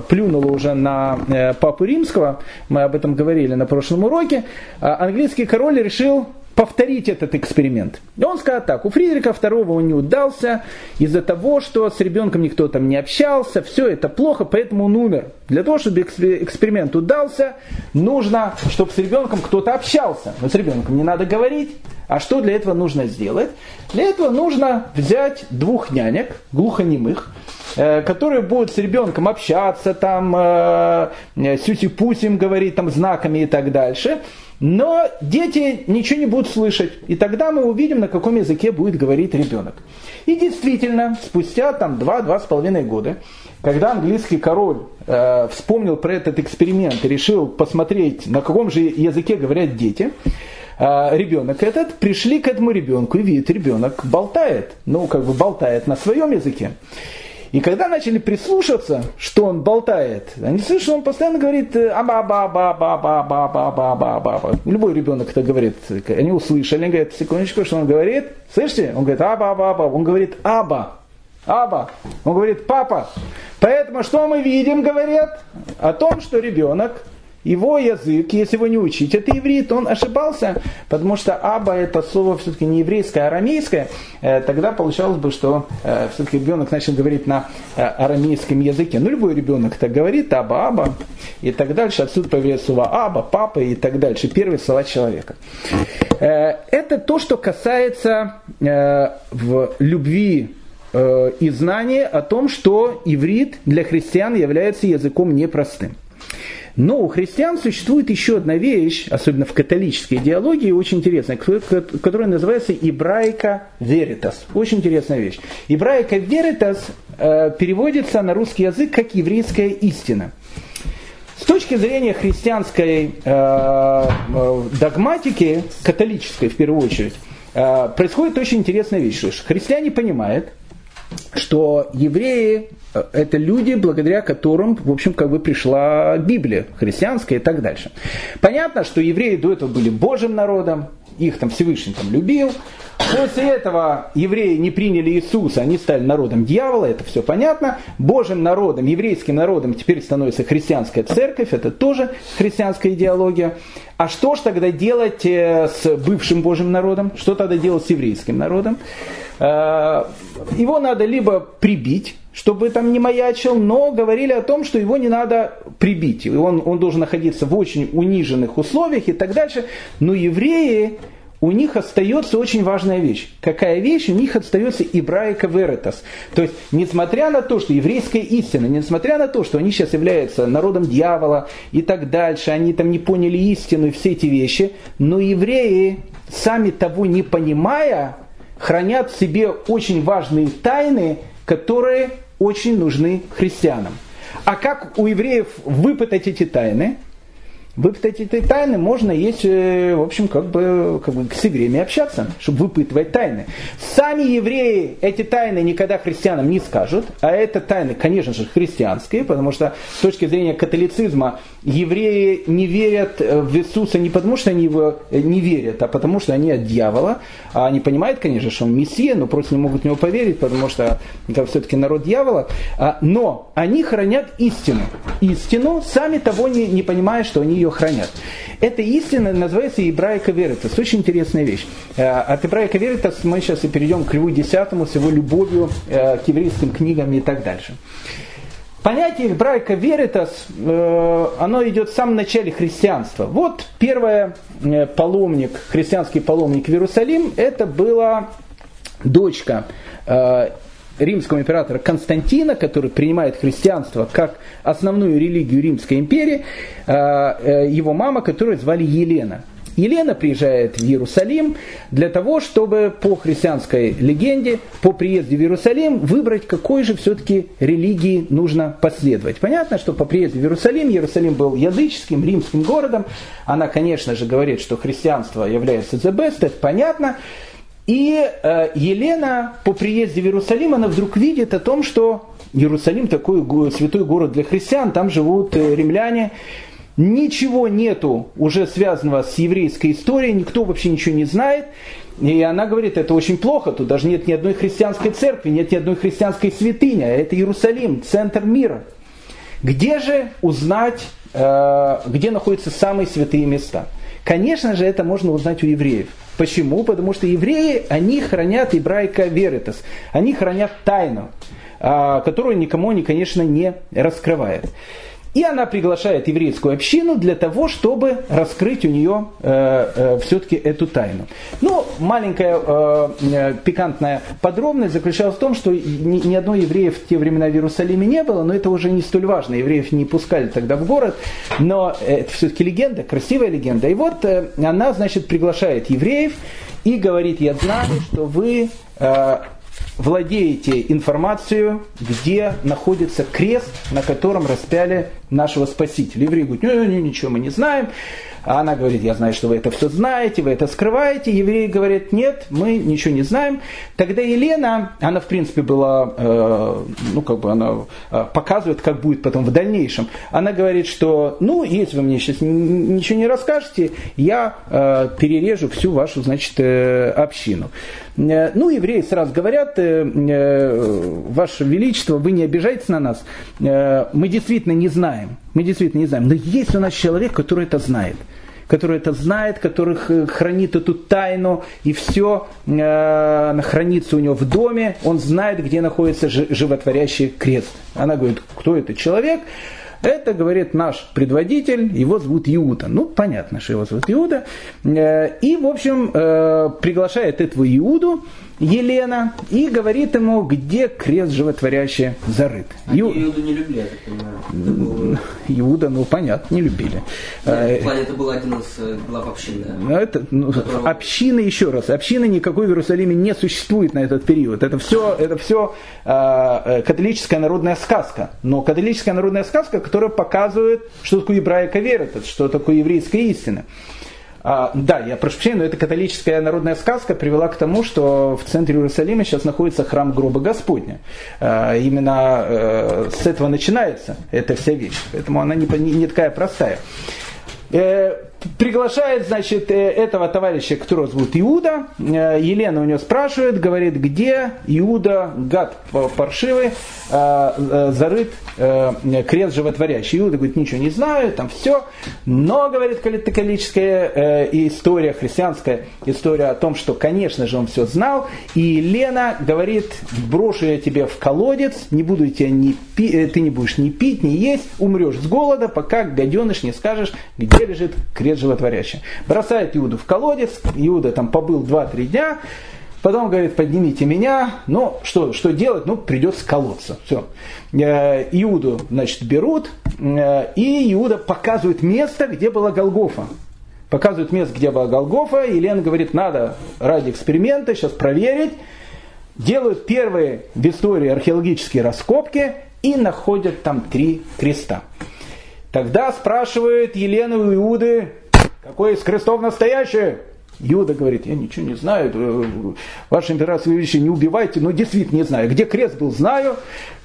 A: плюнула уже на папу римского, мы об этом говорили на прошлом уроке, английский король решил повторить этот эксперимент. И он сказал так, у Фридриха II он не удался из-за того, что с ребенком никто там не общался, все это плохо, поэтому он умер. Для того, чтобы эксперимент удался, нужно, чтобы с ребенком кто-то общался. Но с ребенком не надо говорить. А что для этого нужно сделать? Для этого нужно взять двух нянек, глухонемых, э, которые будут с ребенком общаться, там, э, сюси-пусим говорить, там, знаками и так дальше – но дети ничего не будут слышать. И тогда мы увидим, на каком языке будет говорить ребенок. И действительно, спустя там 2-2,5 года, когда английский король э, вспомнил про этот эксперимент и решил посмотреть, на каком же языке говорят дети, э, ребенок этот, пришли к этому ребенку и видят, ребенок болтает. Ну, как бы болтает на своем языке. И когда начали прислушаться, что он болтает, они слышат, что он постоянно говорит аба ба ба ба ба ба ба ба ба ба ба Любой ребенок это говорит. Они услышали, они говорят, секундочку, что он говорит. Слышите? Он говорит аба ба ба. Он говорит аба. Аба. Он говорит папа. Поэтому что мы видим, говорят? О том, что ребенок его язык, если его не учить, это иврит, он ошибался, потому что аба это слово все-таки не еврейское, а арамейское, э, тогда получалось бы, что э, все-таки ребенок начал говорить на э, арамейском языке. Ну, любой ребенок так говорит, аба, аба, и так дальше. Отсюда появляется слово аба, папа и так дальше. Первые слова человека. Это то, что касается в любви и знания о том, что иврит для христиан является языком непростым. Но у христиан существует еще одна вещь, особенно в католической идеологии, очень интересная, которая называется ибрайка веритас. Очень интересная вещь. Ибрайка веритас э, переводится на русский язык как еврейская истина. С точки зрения христианской э, э догматики, католической в первую очередь, происходит очень интересная вещь. Христиане понимают, что евреи это люди, благодаря которым, в общем, как бы пришла Библия христианская и так дальше. Понятно, что евреи до этого были Божьим народом, их там Всевышний там любил. После этого евреи не приняли Иисуса, они стали народом дьявола, это все понятно. Божьим народом, еврейским народом теперь становится христианская церковь, это тоже христианская идеология. А что ж тогда делать э, с бывшим Божьим народом? Что тогда делать с еврейским народом? Э, его надо либо прибить, чтобы там не маячил, но говорили о том, что его не надо прибить. И он, он должен находиться в очень униженных условиях и так дальше. Но евреи, у них остается очень важная вещь. Какая вещь? У них остается ибраика веретас. То есть, несмотря на то, что еврейская истина, несмотря на то, что они сейчас являются народом дьявола и так дальше, они там не поняли истину и все эти вещи, но евреи, сами того не понимая, хранят в себе очень важные тайны, которые очень нужны христианам. А как у евреев выпытать эти тайны? Выпытать эти тайны можно есть, э, в общем, как бы, как бы с евреями общаться, чтобы выпытывать тайны. Сами евреи эти тайны никогда христианам не скажут, а это тайны, конечно же, христианские, потому что с точки зрения католицизма евреи не верят в Иисуса не потому, что они его не верят, а потому, что они от дьявола. А они понимают, конечно, что он Мессия, но просто не могут в него поверить, потому что это все-таки народ дьявола. А, но они хранят истину. Истину, сами того не, не понимая, что они ее хранят. Эта истина называется Ибраика Веритас. Очень интересная вещь. А, от Ибраика Веритас мы сейчас и перейдем к Льву Десятому с его любовью э, к еврейским книгам и так дальше. Понятие Брайка Веритас, э, оно идет в самом начале христианства. Вот первый э, паломник, христианский паломник в Иерусалим, это была дочка э, римского императора Константина, который принимает христианство как основную религию Римской империи, его мама, которую звали Елена. Елена приезжает в Иерусалим для того, чтобы по христианской легенде, по приезде в Иерусалим выбрать, какой же все-таки религии нужно последовать. Понятно, что по приезде в Иерусалим, Иерусалим был языческим, римским городом, она, конечно же, говорит, что христианство является the best, это понятно. И э, Елена по приезде в Иерусалим, она вдруг видит о том, что Иерусалим такой святой город для христиан, там живут э, римляне. Ничего нету уже связанного с еврейской историей, никто вообще ничего не знает. И она говорит, это очень плохо, тут даже нет ни одной христианской церкви, нет ни одной христианской святыни, а это Иерусалим, центр мира. Где же узнать, э, где находятся самые святые места? Конечно же, это можно узнать у евреев. Почему? Потому что евреи, они хранят ибрайка веритас, они хранят тайну, э, которую никому они, конечно, не раскрывают. И она приглашает еврейскую общину для того, чтобы раскрыть у нее э, э, все-таки эту тайну. Ну, маленькая э, э, пикантная подробность заключалась в том, что ни, ни одной евреев в те времена в Иерусалиме не было, но это уже не столь важно. Евреев не пускали тогда в город, но это все-таки легенда, красивая легенда. И вот э, она, значит, приглашает евреев и говорит, я знаю, что вы э, владеете информацию, где находится крест, на котором распяли нашего Спасителя. Евреи говорят, ну, ничего мы не знаем. А она говорит, я знаю, что вы это все знаете, вы это скрываете. Евреи говорят, нет, мы ничего не знаем. Тогда Елена, она в принципе была, э, ну как бы она э, показывает, как будет потом в дальнейшем. Она говорит, что, ну, если вы мне сейчас ничего не расскажете, я э, перережу всю вашу, значит, э, общину. Э, ну, евреи сразу говорят, э, Ваше Величество, вы не обижайтесь на нас, мы действительно не знаем, мы действительно не знаем, но есть у нас человек, который это знает который это знает, который хранит эту тайну, и все э, хранится у него в доме, он знает, где находится животворящий крест. Она говорит, кто это человек? Это, говорит, наш предводитель, его зовут Иуда. Ну, понятно, что его зовут Иуда. Э, и, в общем, э, приглашает этого Иуду, Елена, и говорит ему, где крест животворящий зарыт.
B: А Ю... Иуду не любили, я так понимаю.
A: Иуда, ну, понятно, не любили. Нет,
B: э, это был один из глав общины.
A: Ну, это, ну, которого... Общины, еще раз, общины никакой в Иерусалиме не существует на этот период. Это все, это все э, католическая народная сказка. Но католическая народная сказка, которая показывает, что такое ебраика вера, что такое еврейская истина. А, да, я прошу прощения, но эта католическая народная сказка привела к тому, что в центре Иерусалима сейчас находится храм гроба Господня. А, именно э, с этого начинается эта вся вещь. Поэтому она не, не, не такая простая. Э, приглашает, значит, э, этого товарища, которого зовут Иуда. Э, Елена у него спрашивает, говорит, где Иуда, гад паршивый, э, зарыт крест животворящий. Иуда говорит, ничего не знаю, там все. Но, говорит католическая история, христианская история о том, что, конечно же, он все знал. И Елена говорит, брошу я тебе в колодец, не буду тебя ни пи, ты не будешь ни пить, ни есть, умрешь с голода, пока гаденыш не скажешь, где лежит крест крест животворящий. Бросает Иуду в колодец, Иуда там побыл 2-3 дня, Потом говорит, поднимите меня. Ну, что, что делать? Ну, придется колоться. Все. Э, Иуду, значит, берут, э, и Иуда показывает место, где была Голгофа. Показывает место, где была Голгофа. И Елена говорит, надо ради эксперимента сейчас проверить. Делают первые в истории археологические раскопки и находят там три креста. Тогда спрашивает Елену у Иуды, какой из крестов настоящий? Иуда говорит, я ничего не знаю, э, ваше императорское величие, не убивайте, но действительно не знаю. Где крест был, знаю,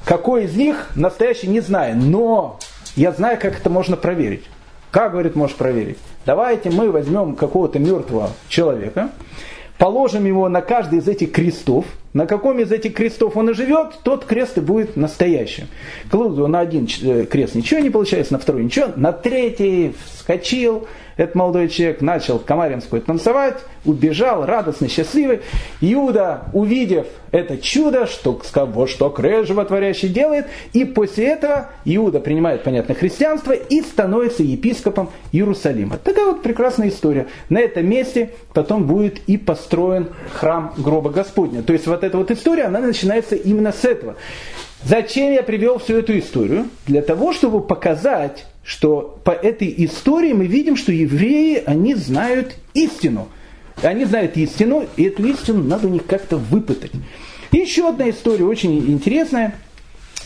A: какой из них настоящий, не знаю. Но я знаю, как это можно проверить. Как, говорит, можешь проверить? Давайте мы возьмем какого-то мертвого человека, положим его на каждый из этих крестов, на каком из этих крестов он и живет, тот крест и будет настоящим. Клуду на один э, крест ничего не получается, на второй ничего, на третий вскочил, этот молодой человек начал Камаринскую танцевать, убежал, радостный, счастливый. Иуда, увидев это чудо, что, вот что крест животворящий делает, и после этого Иуда принимает, понятно, христианство и становится епископом Иерусалима. Такая вот прекрасная история. На этом месте потом будет и построен храм гроба Господня. То есть вот эта вот история, она начинается именно с этого. Зачем я привел всю эту историю? Для того, чтобы показать, что по этой истории мы видим, что евреи, они знают истину. Они знают истину, и эту истину надо них как-то выпытать. Еще одна история очень интересная.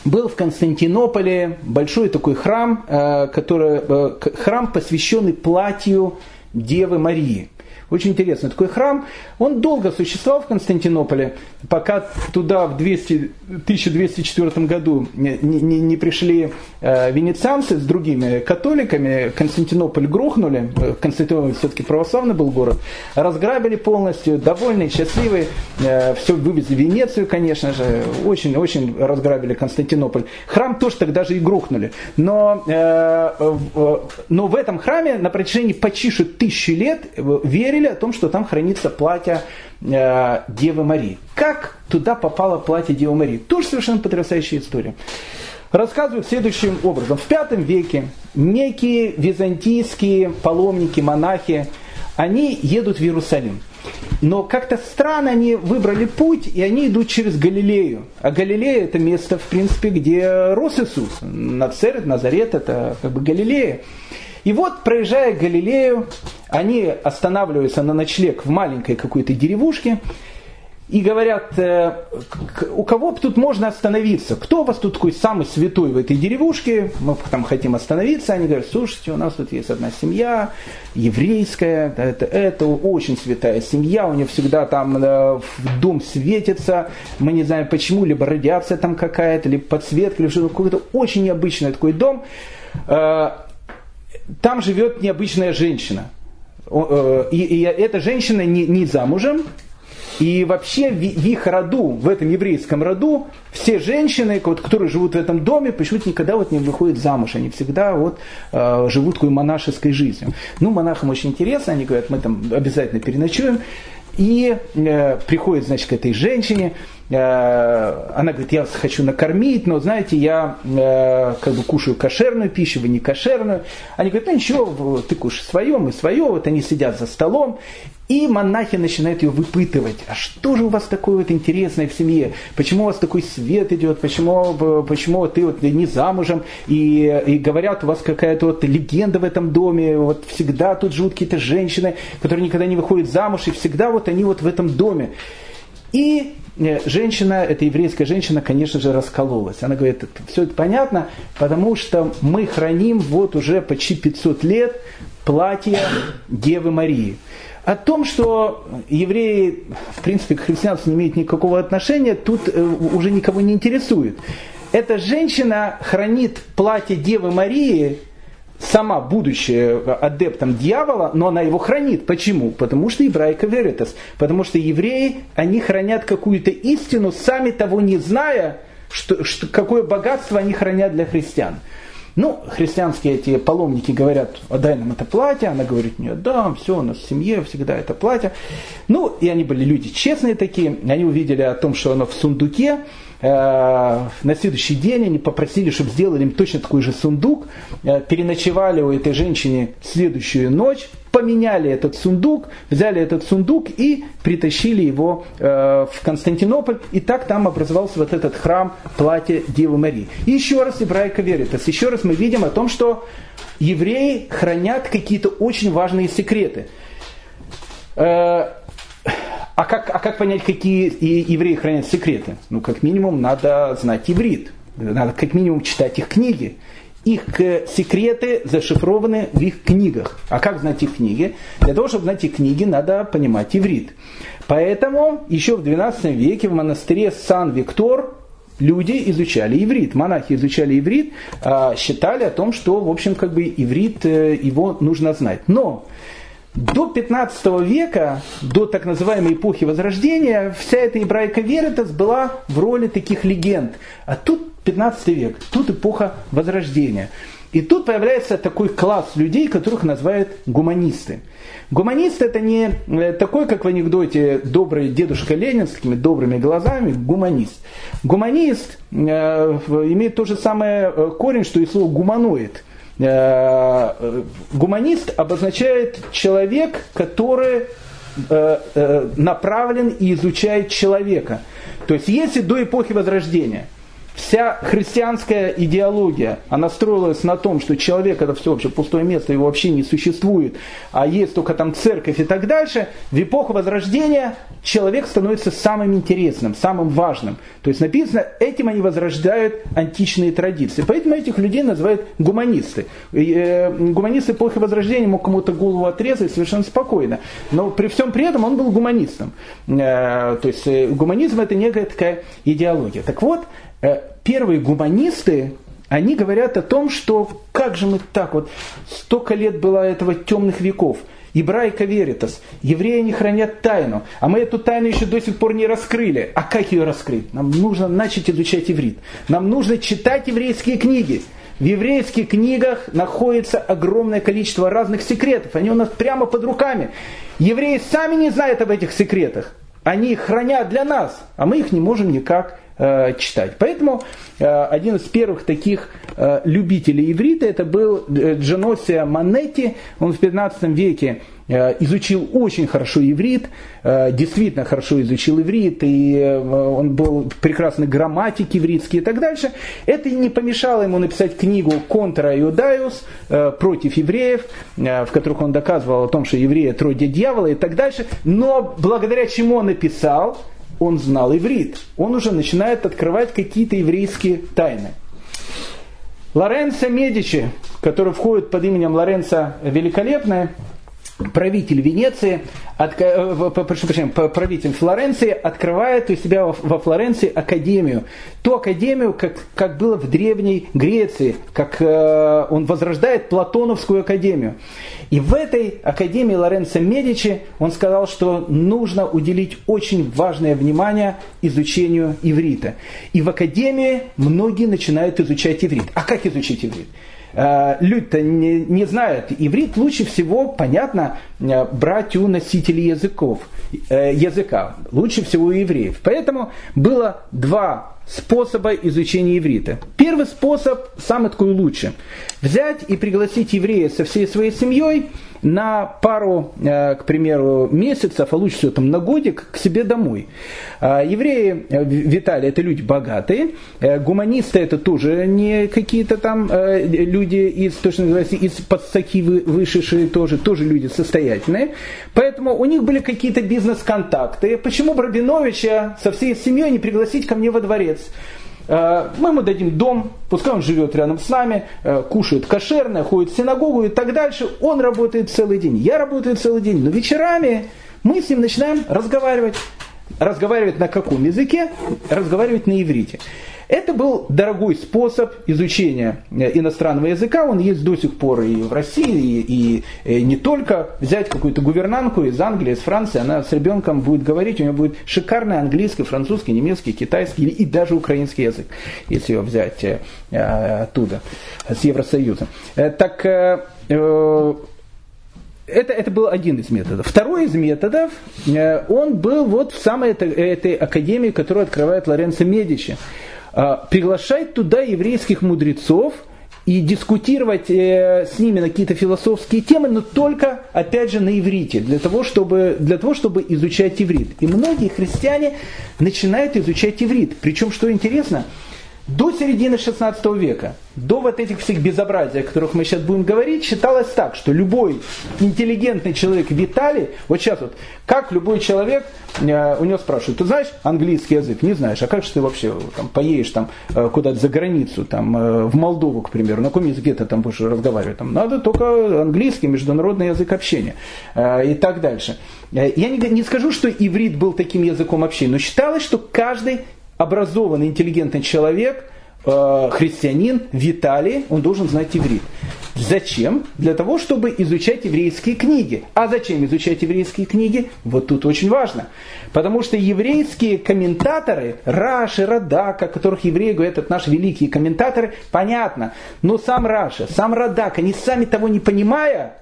A: Был в Константинополе большой такой храм, э, который, э, храм, посвященный платью Девы Марии. Очень интересный такой храм. Он долго существовал в Константинополе, пока туда в 200, 1204 году не, не, не пришли э, венецианцы с другими католиками. Константинополь грохнули. Э, Константинополь все-таки православный был город. Разграбили полностью, довольные, счастливые. Э, все вывезли в Венецию, конечно же. Очень-очень разграбили Константинополь. Храм тоже тогда же и грохнули. Но, но в этом храме на протяжении почти тысячи лет верили о том, что там хранится платье э, Девы Марии. Как туда попало платье Девы Марии? Тоже совершенно потрясающая история. Рассказывают следующим образом. В V веке некие византийские паломники, монахи, они едут в Иерусалим. Но как-то странно они выбрали путь, и они идут через Галилею. А Галилея это место, в принципе, где рос Иисус. Нацерет, Назарет это как бы Галилея. И вот, проезжая Галилею, они останавливаются на ночлег в маленькой какой-то деревушке, и говорят, э, у кого тут можно остановиться? Кто у вас тут такой самый святой в этой деревушке? Мы там хотим остановиться. Они говорят, слушайте, у нас тут есть одна семья, еврейская, это, это очень святая семья, у нее всегда там э, дом светится, мы не знаем почему, либо радиация там какая-то, либо подсветка, либо что-то, какой-то очень необычный такой дом. Э, там живет необычная женщина. И, и эта женщина не, не замужем, и вообще в, их роду, в этом еврейском роду, все женщины, вот, которые живут в этом доме, почему-то никогда вот не выходят замуж. Они всегда вот, э, живут такой монашеской жизнью. Ну, монахам очень интересно, они говорят, мы там обязательно переночуем. И э, приходит, значит, к этой женщине, она говорит, я вас хочу накормить, но, знаете, я э, как бы кушаю кошерную пищу, вы не кошерную. Они говорят, ну ничего, ты кушаешь свое, мы свое. Вот они сидят за столом, и монахи начинают ее выпытывать. А что же у вас такое вот интересное в семье? Почему у вас такой свет идет? Почему, почему ты вот не замужем? И, и говорят, у вас какая-то вот легенда в этом доме. Вот всегда тут живут какие-то женщины, которые никогда не выходят замуж. И всегда вот они вот в этом доме. И э, женщина, эта еврейская женщина, конечно же, раскололась. Она говорит, все это понятно, потому что мы храним вот уже почти 500 лет платье Девы Марии. О том, что евреи, в принципе, к христианству не имеют никакого отношения, тут э, уже никого не интересует. Эта женщина хранит платье Девы Марии, сама будущая адептом дьявола, но она его хранит. Почему? Потому что еврейка веритас. Потому что евреи, они хранят какую-то истину, сами того не зная, что, что, какое богатство они хранят для христиан. Ну, христианские эти паломники говорят, отдай нам это платье. Она говорит, нет, да, все, у нас в семье всегда это платье. Ну, и они были люди честные такие. Они увидели о том, что оно в сундуке. Э, на следующий день они попросили, чтобы сделали им точно такой же сундук. Э, переночевали у этой женщины следующую ночь, поменяли этот сундук, взяли этот сундук и притащили его э, в Константинополь. И так там образовался вот этот храм платья Девы Марии. И еще раз Ибрайка Веритас. Еще раз мы видим о том, что евреи хранят какие-то очень важные секреты. А как, а как понять, какие евреи хранят секреты? Ну, как минимум, надо знать иврит. Надо как минимум читать их книги. Их э, секреты зашифрованы в их книгах. А как знать их книги? Для того, чтобы знать их книги, надо понимать иврит. Поэтому еще в XII веке в монастыре Сан-Виктор люди изучали иврит, монахи изучали иврит, а, считали о том, что, в общем, как бы иврит, э, его нужно знать. Но до 15 века, до так называемой эпохи Возрождения, вся эта ибрайка Веритас была в роли таких легенд. А тут 15 век, тут эпоха Возрождения. И тут появляется такой класс людей, которых называют гуманисты. Гуманист это не э, такой, как в анекдоте, добрый дедушка Ленин с такими добрыми глазами, гуманист. Гуманист э, имеет то же самое э, корень, что и слово гуманоид – гуманист обозначает человек, который э, э, направлен и изучает человека. То есть если до эпохи Возрождения Вся христианская идеология, она строилась на том, что человек это все вообще пустое место, его вообще не существует, а есть только там церковь и так дальше. В эпоху Возрождения человек становится самым интересным, самым важным. То есть написано, этим они возрождают античные традиции. Поэтому этих людей называют гуманисты. Э, гуманист эпохи Возрождения мог кому-то голову отрезать совершенно спокойно. Но при всем при этом он был гуманистом. Э, то есть э, гуманизм это некая такая идеология. Так вот, первые гуманисты, они говорят о том, что как же мы так вот, столько лет было этого темных веков – Ибрайка веритас. Евреи не хранят тайну. А мы эту тайну еще до сих пор не раскрыли. А как ее раскрыть? Нам нужно начать изучать иврит. Нам нужно читать еврейские книги. В еврейских книгах находится огромное количество разных секретов. Они у нас прямо под руками. Евреи сами не знают об этих секретах. Они их хранят для нас, а мы их не можем никак э, читать. Поэтому э, один из первых таких э, любителей иврита это был Джаносия Манетти. Он в 15 веке изучил очень хорошо иврит, действительно хорошо изучил иврит, и он был прекрасный грамматик ивритский и так дальше. Это не помешало ему написать книгу «Контра Иудаиус» против евреев, в которых он доказывал о том, что евреи трое дьявола и так дальше. Но благодаря чему он написал, он знал иврит. Он уже начинает открывать какие-то еврейские тайны. Лоренцо Медичи, который входит под именем Лоренцо Великолепное, правитель Венеции, от, э, прошу прощения, правитель Флоренции открывает у себя во Флоренции академию. Ту академию, как, как было в Древней Греции, как э, он возрождает Платоновскую академию. И в этой академии Лоренцо Медичи он сказал, что нужно уделить очень важное внимание изучению иврита. И в академии многие начинают изучать иврит. А как изучить иврит? Э, люди-то не, не знают. Иврит лучше всего, понятно, э, брать у носителей языков, э, языка. Лучше всего у евреев. Поэтому было два способа изучения иврита. Первый способ, самый такой лучший. Взять и пригласить еврея со всей своей семьей – на пару, э, к примеру, месяцев, а лучше всего там на годик, к себе домой. А евреи, э, Виталий, это люди богатые, э, гуманисты это тоже не какие-то там люди из, то, что называется, из подсаки вышедшие тоже, тоже люди состоятельные. Поэтому у них были какие-то бизнес-контакты. Почему Брабиновича со всей семьей не пригласить ко мне во дворец? Э, мы ему дадим дом, пускай он живет рядом с нами, э, кушает кошерное, ходит в синагогу и так дальше. Он работает целый день, я работаю целый день. Но вечерами мы с ним начинаем разговаривать. Разговаривать на каком языке? Разговаривать на иврите. Это был дорогой способ изучения э, иностранного языка, он есть до сих пор и в России, и, и не только. Взять какую-то гувернантку из Англии, из Франции, она с ребенком будет говорить, у нее будет шикарный английский, французский, немецкий, китайский и даже украинский язык, если ее взять э, оттуда, с Евросоюза. Э, так это, это был один из методов. Второй из методов, он был вот в самой этой, этой академии, которую открывает Лоренцо Медичи. А, приглашать туда еврейских мудрецов и дискутировать э, с ними на какие-то философские темы, но только, опять же, на иврите, для того, чтобы, для того, чтобы изучать иврит. И многие христиане начинают изучать иврит. Причем, что интересно, до середины 16 века, до вот этих всех безобразий, о которых мы сейчас будем говорить, считалось так, что любой интеллигентный человек Виталий, вот сейчас вот, как любой человек, э, у него спрашивают, ты знаешь английский язык? Не знаешь, а как же ты вообще там, поедешь там, э, куда-то за границу, там, э, в Молдову, к примеру, на каком языке ты там будешь разговаривать? Там, надо только английский, международный язык общения и так дальше. Я не, не скажу, что иврит был таким языком общения, но считалось, что каждый образованный, интеллигентный человек, э, христианин Виталий, он должен знать иврит. Зачем? Для того, чтобы изучать еврейские книги. А зачем изучать еврейские книги? Вот тут очень важно. Потому что еврейские комментаторы, Раши, Радак, о которых евреи говорят, это наши великие комментаторы, понятно. Но сам Раши, сам Радак, они сами того не понимая,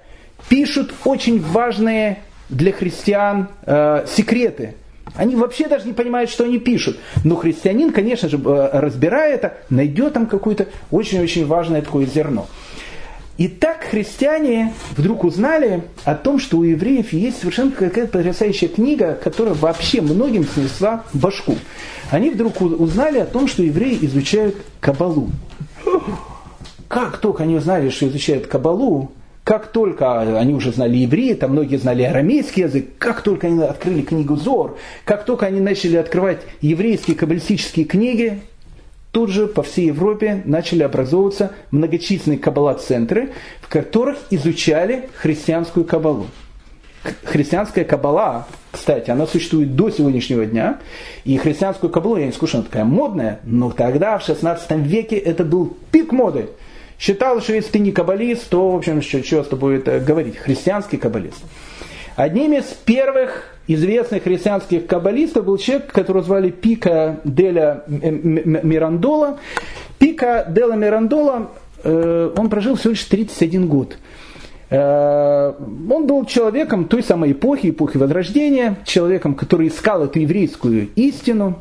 A: пишут очень важные для христиан э, секреты. Они вообще даже не понимают, что они пишут. Но христианин, конечно же, э, разбирая это, найдет там какое-то очень-очень важное такое зерно. И так христиане вдруг узнали о том, что у евреев есть совершенно какая-то потрясающая книга, которая вообще многим снесла башку. Они вдруг узнали о том, что евреи изучают Кабалу. Как только они узнали, что изучают Кабалу, как только они уже знали евреи, там многие знали арамейский язык, как только они открыли книгу Зор, как только они начали открывать еврейские каббалистические книги, тут же по всей Европе начали образовываться многочисленные каббала-центры, в которых изучали христианскую каббалу. Христианская каббала, кстати, она существует до сегодняшнего дня, и христианскую каббалу, я не скажу, она такая модная, но тогда, в 16 веке, это был пик моды. Считалось, что если ты не каббалист, то, в общем, что, что с тобой это говорить, христианский каббалист. Одним из первых известных христианских каббалистов был человек, которого звали Пика Деля Мирандола. Пика Деля Мирандола, э, он прожил всего лишь 31 год. Э, он был человеком той самой эпохи, эпохи Возрождения, человеком, который искал эту еврейскую истину,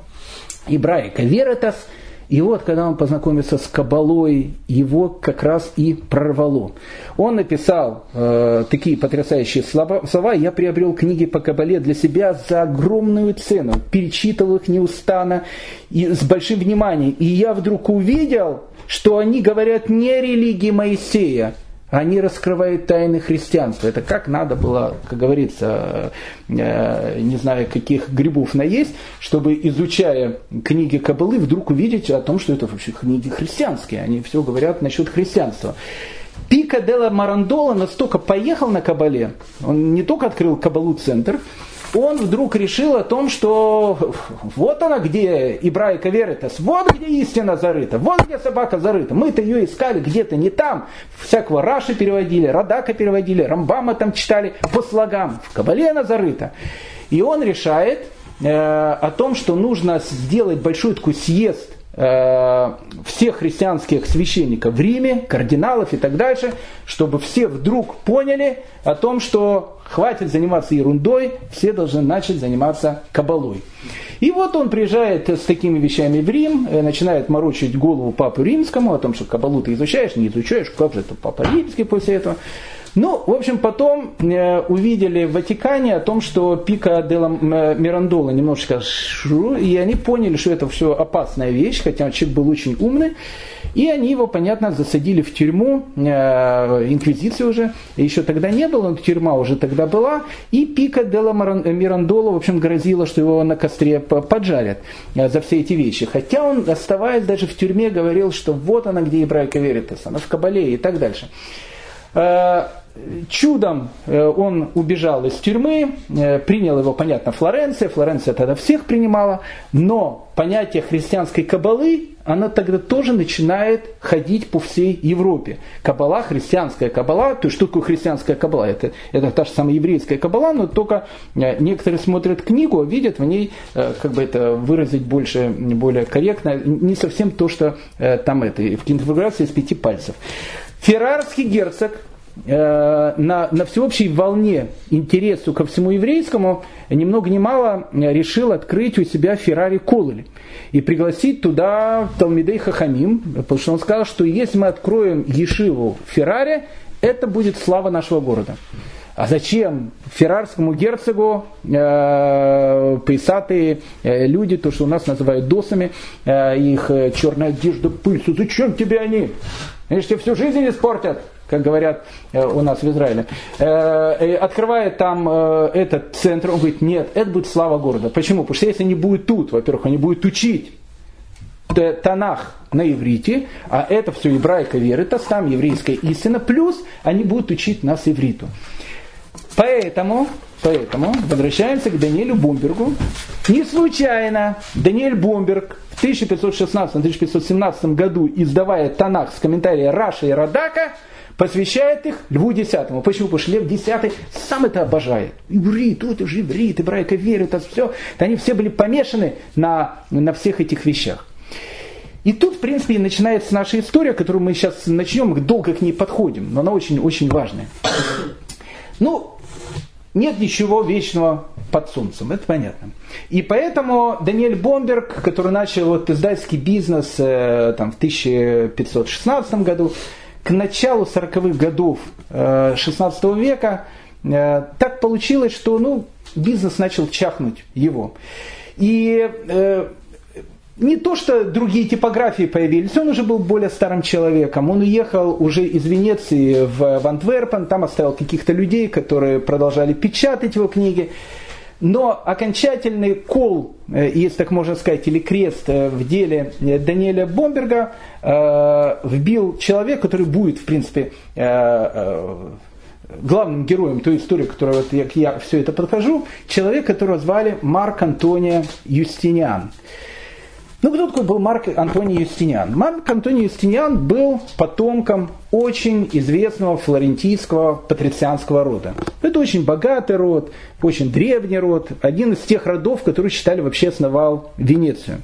A: Ибраика Веретас – и вот, когда он познакомился с Кабалой, его как раз и прорвало. Он написал э, такие потрясающие слова. «Я приобрел книги по Кабале для себя за огромную цену, перечитывал их неустанно и с большим вниманием. И я вдруг увидел, что они говорят не о религии Моисея, они раскрывают тайны христианства. Это как надо было, как говорится, э, не знаю, каких грибов наесть, чтобы, изучая книги Кабалы, вдруг увидеть о том, что это вообще книги христианские. Они все говорят насчет христианства. Пика Дела Марандола настолько поехал на Кабале, он не только открыл Кабалу-центр, он вдруг решил о том, что вот она где Ибрайка Веритас, вот где истина зарыта, вот где собака зарыта. Мы-то ее искали где-то не там. Всякого Раши переводили, Радака переводили, Рамбама там читали по слогам. В Кабале она зарыта. И он решает э, о том, что нужно сделать большой такой съезд всех христианских священников в Риме, кардиналов и так дальше, чтобы все вдруг поняли о том, что хватит заниматься ерундой, все должны начать заниматься кабалой. И вот он приезжает с такими вещами в Рим, э, начинает морочить голову папу римскому о том, что кабалу ты изучаешь, не изучаешь, как же это папа римский после этого. Ну, в общем, потом э, увидели в Ватикане о том, что Пика де Мирандола немножечко шу, и они поняли, что это все опасная вещь, хотя человек был очень умный. И они его, понятно, засадили в тюрьму, э, инквизиции уже, еще тогда не было, но тюрьма уже тогда была, и Пика де Мирандола, в общем, грозила, что его на костре поджарят э, за все эти вещи. Хотя он, оставаясь даже в тюрьме, говорил, что вот она, где Ибрайка Веритас, она в Кабале и так дальше. Чудом э, он убежал из тюрьмы, э, принял его, понятно, Флоренция, Флоренция тогда всех принимала, но понятие христианской кабалы, она тогда тоже начинает ходить по всей Европе. Кабала, христианская кабала, то есть что такое христианская кабала? Это, это та же самая еврейская кабала, но только э, некоторые смотрят книгу, а видят в ней, как бы это выразить больше, более корректно, не совсем то, что там это, в конфигурации из пяти пальцев. Феррарский герцог Э, на, на всеобщей волне интересу ко всему еврейскому ни много ни мало решил открыть у себя Феррари Колыли и пригласить туда Талмидей Хахамим, потому что он сказал, что если мы откроем Ешиву Феррари, это будет слава нашего города. А зачем феррарскому герцогу э, пейсатые э, люди, то, что у нас называют досами, э, их э, черная одежда, пыль, зачем тебе они? Они же тебе всю жизнь испортят как говорят э, у нас в Израиле, э, открывает там э, этот центр, он говорит, нет, это будет слава города. Почему? Потому что если они будут тут, во-первых, они будут учить Танах на иврите, а это все еврейка веры, это там еврейская истина, плюс они будут учить нас ивриту. Поэтому, поэтому возвращаемся к Даниэлю Бомбергу. Не случайно Даниэль Бомберг в 1516-1517 году, издавая Танах с комментарием Раша и Радака, посвящает их Льву Десятому. Почему? Потому что Лев Десятый сам это обожает. Иврит, вот это же иврит, ибрайка верит, это все. Они все были помешаны на, на всех этих вещах. И тут, в принципе, и начинается наша история, которую мы сейчас начнем, долго к ней подходим, но она очень-очень важная. Ну, нет ничего вечного под солнцем, это понятно. И поэтому Даниэль Бомберг, который начал вот издательский бизнес э, там, в 1516 году, к началу 40-х годов 16 века так получилось, что ну, бизнес начал чахнуть его. И не то, что другие типографии появились, он уже был более старым человеком. Он уехал уже из Венеции в Антверпен, там оставил каких-то людей, которые продолжали печатать его книги. Но окончательный кол, э, если так можно сказать, или крест э, в деле э, Даниэля Бомберга э, вбил человек, который будет, в принципе, э, э, главным героем той истории, которую вот я, я все это подхожу, человек, которого звали Марк Антония Юстиниан. Ну, кто такой был Марк Антоний Юстиниан? Марк Антоний Юстиниан был потомком очень известного флорентийского патрицианского рода. Это очень богатый род, очень древний род, один из тех родов, которые считали вообще основал Венецию.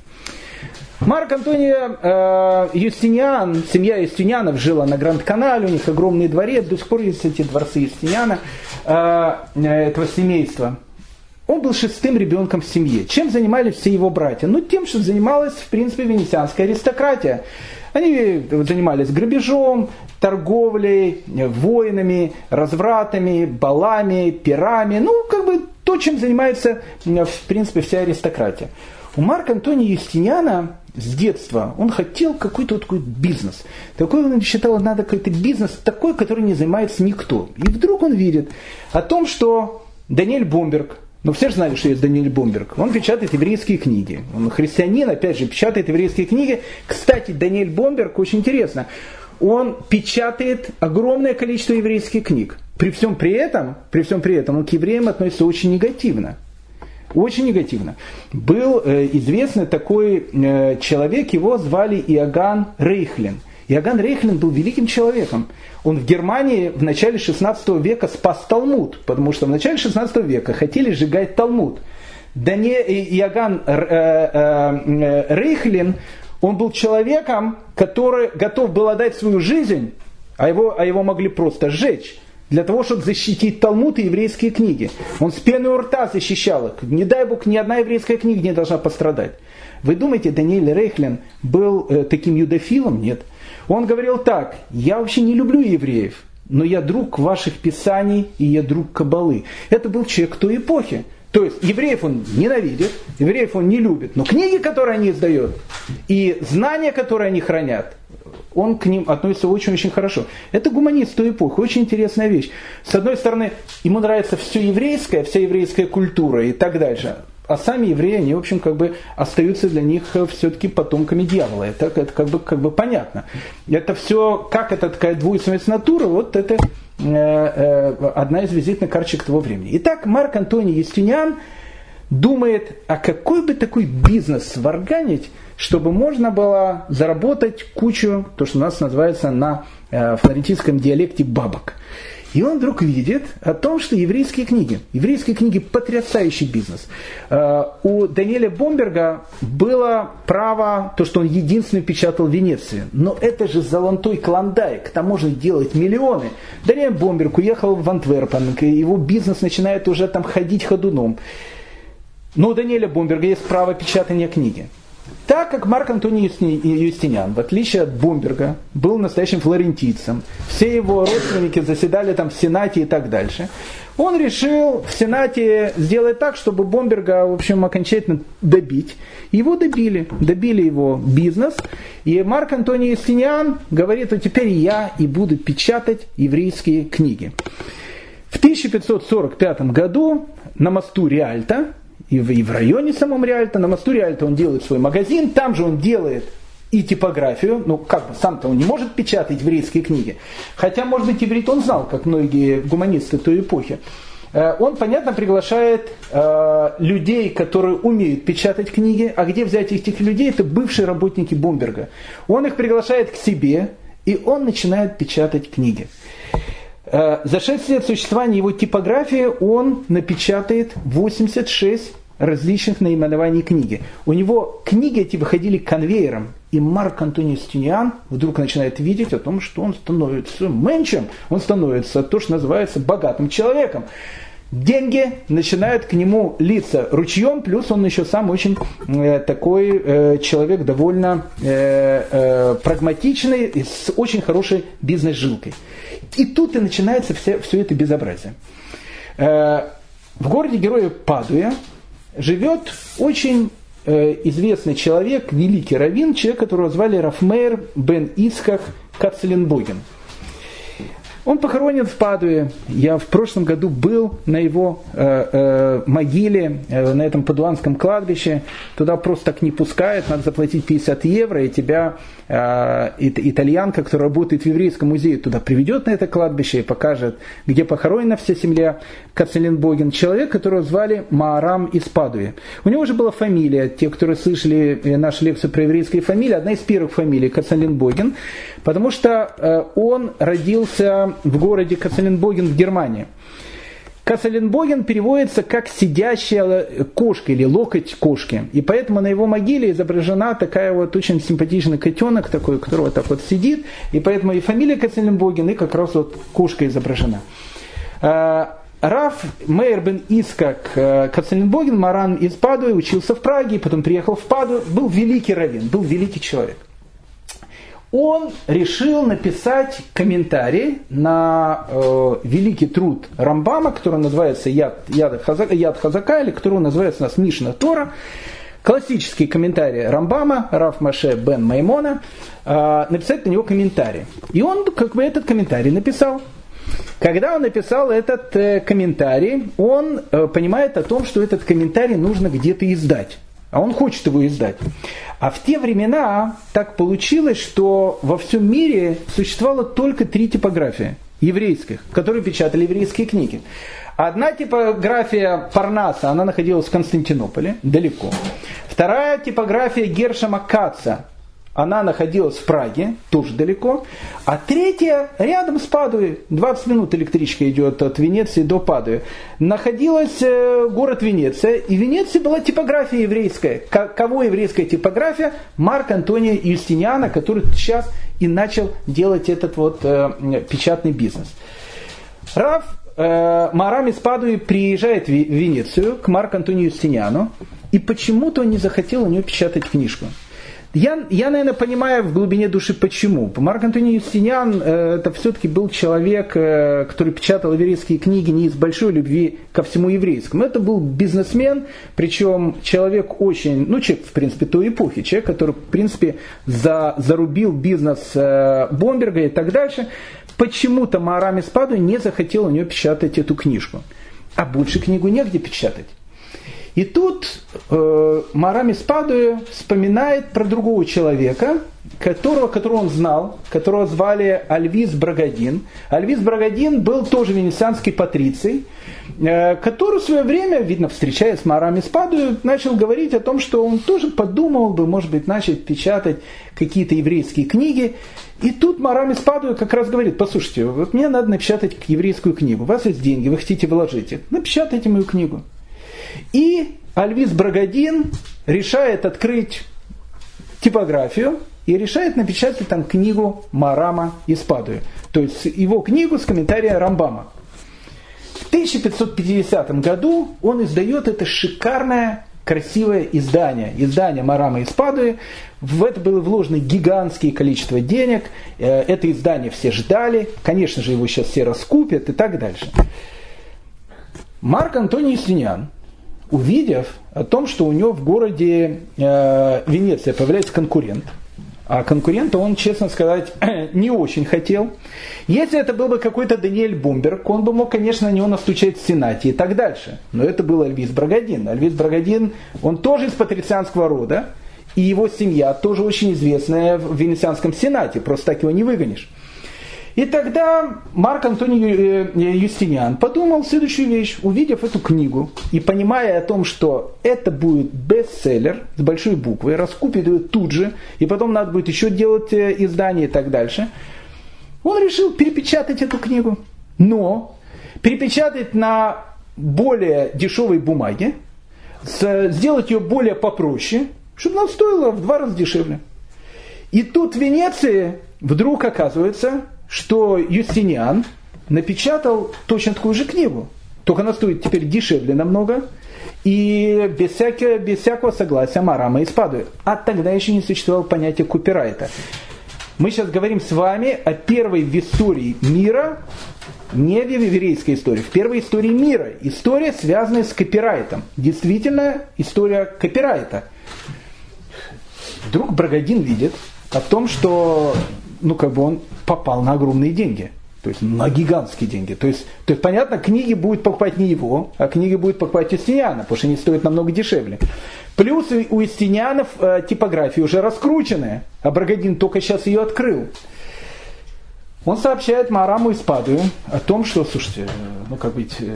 A: Марк Антония э, Юстиниан, семья Юстинианов жила на Гранд-Канале, у них огромный дворец, до сих пор есть эти дворцы Юстиниана, э, этого семейства. Он был шестым ребенком в семье. Чем занимались все его братья? Ну, тем, что занималась, в принципе, венецианская аристократия. Они занимались грабежом, торговлей, воинами, развратами, балами, пирами. Ну, как бы то, чем занимается, в принципе, вся аристократия. У Марка Антония Юстиниана с детства он хотел какой-то вот такой бизнес. Такой он считал, надо какой-то бизнес такой, который не занимается никто. И вдруг он видит о том, что Даниэль Бомберг, но все же знали, что есть Даниэль Бомберг. Он печатает еврейские книги. Он христианин, опять же, печатает еврейские книги. Кстати, Даниэль Бомберг, очень интересно, он печатает огромное количество еврейских книг. При всем при этом, при всем при этом он к евреям относится очень негативно. Очень негативно. Был э, известный такой э, человек, его звали Иоганн Рейхлин – Иоганн Рейхлин был великим человеком. Он в Германии в начале 16 века спас Талмуд, потому что в начале 16 века хотели сжигать Талмуд. Дане, Иоганн э, э, э, Рейхлин, он был человеком, который готов был отдать свою жизнь, а его, а его могли просто сжечь для того, чтобы защитить Талмуд и еврейские книги. Он с пеной у рта защищал их. Не дай Бог, ни одна еврейская книга не должна пострадать. Вы думаете, Даниэль Рейхлин был э, таким юдофилом? Нет. Он говорил так, я вообще не люблю евреев, но я друг ваших писаний и я друг Кабалы. Это был человек той эпохи. То есть евреев он ненавидит, евреев он не любит, но книги, которые они издают, и знания, которые они хранят, он к ним относится очень-очень хорошо. Это гуманист той эпохи, очень интересная вещь. С одной стороны, ему нравится все еврейское, вся еврейская культура и так дальше а сами евреи, они, в общем, как бы остаются для них э, все-таки потомками дьявола. Это, это как, бы, как бы понятно. Это все, как это такая двойственность натуры, вот это э, э, одна из визитных карточек того времени. Итак, Марк Антоний Естинян думает, а какой бы такой бизнес сварганить, чтобы можно было заработать кучу, то, что у нас называется на э, флорентийском диалекте бабок. И он вдруг видит о том, что еврейские книги, еврейские книги потрясающий бизнес. Э, у Даниэля Бомберга было право, то, что он единственный печатал в Венеции. Но это же золотой клондайк, там можно делать миллионы. Даниэль Бомберг уехал в Антверпен, его бизнес начинает уже там ходить ходуном. Но у Даниэля Бомберга есть право печатания книги. Так как Марк Антоний Юстиниан, в отличие от Бомберга, был настоящим флорентийцем, все его родственники заседали там в Сенате и так дальше, он решил в Сенате сделать так, чтобы Бомберга, в общем, окончательно добить. Его добили, добили его бизнес. И Марк Антоний Юстиниан говорит, что теперь я и буду печатать еврейские книги. В 1545 году на мосту Риальто и в, и в районе самом Риальто, на мосту Риальто он делает свой магазин, там же он делает и типографию, ну как бы сам-то он не может печатать еврейские книги, хотя, может быть, иврит он знал, как многие гуманисты той эпохи. Э, он, понятно, приглашает э, людей, которые умеют печатать книги, а где взять этих людей, это бывшие работники Бомберга. Он их приглашает к себе, и он начинает печатать книги. Э, за 6 лет существования его типографии он напечатает 86 различных наименований книги. У него книги эти выходили конвейером, и Марк Антоний Стюниан вдруг начинает видеть о том, что он становится меньшим, он становится то, что называется богатым человеком. деньги начинают к нему литься ручьем, плюс он еще сам очень э, такой э, человек довольно э, э, прагматичный, с очень хорошей бизнес-жилкой. И тут и начинается все, все это безобразие. Э, в городе Героя Падуя живет очень э, известный человек, великий раввин, человек, которого звали Рафмейр бен Ицхак Кацеленбоген – он похоронен в Падуе. Я в прошлом году был на его э, э, могиле, э, на этом падуанском кладбище. Туда просто так не пускают, надо заплатить 50 евро, и тебя э, итальянка, которая работает в еврейском музее, туда приведет на это кладбище и покажет, где похоронена вся семья Кацеленбоген. Человек, которого звали Маарам из Падуи. У него же была фамилия, те, которые слышали э, нашу лекцию про еврейские фамилии, одна из первых фамилий Кацеленбоген, потому что э, он родился в городе Кацеленбоген в Германии. Кацеленбоген переводится как сидящая кошка или локоть кошки. И поэтому на его могиле изображена такая вот очень симпатичный котенок такой, который вот так вот сидит. И поэтому и фамилия Кацеленбоген, и как раз вот кошка изображена. А, Раф Мейер бен Искак э, Кацеленбоген, Маран из Падуи, учился в Праге, потом приехал в Паду, был великий раввин, был великий человек он решил написать комментарий на э, великий труд Рамбама, который называется Яд, Яд, Хазака, Яд Хазака, или который называется у нас Мишна Тора. Классический комментарий Рамбама, Раф Маше бен Маймона, э, написать на него комментарий. И он как бы этот комментарий написал. Когда он написал этот э, комментарий, он э, понимает о том, что этот комментарий нужно где-то издать а он хочет его издать. А в те времена так получилось, что во всем мире существовало только три типографии еврейских, которые печатали еврейские книги. Одна типография Парнаса, она находилась в Константинополе, далеко. Вторая типография Гершема Каца, она находилась в Праге, тоже далеко. А третья рядом с Падуей, 20 минут электричка идет от Венеции до Падуи. Находилась э, город Венеция, и в Венеции была типография еврейская. Кого еврейская типография? Марк Антония Юстиниана, который сейчас и начал делать этот вот э, печатный бизнес. Раф э, Марам из Падуи приезжает в Венецию к Марку Антонию Юстиниану, и почему-то он не захотел у него печатать книжку. Я, я, наверное, понимаю в глубине души почему. Марк Антоний Юстиниан э, это все-таки был человек, э, который печатал еврейские книги не из большой любви ко всему еврейскому. Это был бизнесмен, причем человек очень, ну, человек, в принципе, той эпохи, человек, который, в принципе, за, зарубил бизнес э, Бомберга и так дальше. Почему-то Маарами Спаду не захотел у него печатать эту книжку. А больше книгу негде печатать. И тут э, Марами Спадуя вспоминает про другого человека, которого, которого он знал, которого звали Альвис Брагадин. Альвис Брагадин был тоже венецианский патриций, э, который в свое время, видно, встречаясь с Марами Спадуя, начал говорить о том, что он тоже подумал бы, может быть, начать печатать какие-то еврейские книги. И тут Марами Спадуя как раз говорит, послушайте, вот мне надо напечатать еврейскую книгу, у вас есть деньги, вы хотите вложить их, напечатайте мою книгу. И Альвис Брагадин решает открыть типографию и решает напечатать там книгу Марама из Падуи. То есть его книгу с комментарием Рамбама. В 1550 году он издает это шикарное красивое издание, издание Марама из Падуи. В это было вложено гигантское количество денег. Э, это издание все ждали. Конечно же, его сейчас все раскупят и так дальше. Марк Антоний Слинян увидев о том, что у него в городе э, Венеция появляется конкурент, а конкурента он, честно сказать, не очень хотел. Если это был бы какой-то Даниэль Бумберг, он бы мог, конечно, на него настучать в Сенате и так дальше. Но это был Альвис Брагадин. Альвис Брагадин, он тоже из патрицианского рода, и его семья тоже очень известная в Венецианском Сенате, просто так его не выгонишь. И тогда Марк Антоний э, Юстиниан подумал следующую вещь, увидев эту книгу и понимая о том, что это будет бестселлер с большой буквы, раскупит ее тут же, и потом надо будет еще делать э, издание и так дальше, он решил перепечатать эту книгу. Но перепечатать на более дешевой бумаге, сделать ее более попроще, чтобы она стоила в два раза дешевле. И тут в Венеции вдруг оказывается, что Юстиниан напечатал точно такую же книгу. только она стоит теперь дешевле намного, и без, всякого, без всякого согласия Марама и Спадуи. А тогда еще не существовало понятия копирайта. Мы сейчас говорим с вами о первой в истории мира, не в еврейской истории, в первой истории мира. История, связанная с копирайтом. Действительно, история копирайта. Вдруг Брагадин видит о том, что ну, как бы он попал на огромные деньги. То есть на гигантские деньги. То есть, то есть понятно, книги будет покупать не его, а книги будет покупать Юстиниана, потому что они стоят намного дешевле. Плюс у Юстинианов э, типография уже раскрученная, а Брагадин только сейчас ее открыл. Он сообщает Мараму из Падуи о том, что, слушайте, ну как быть, э,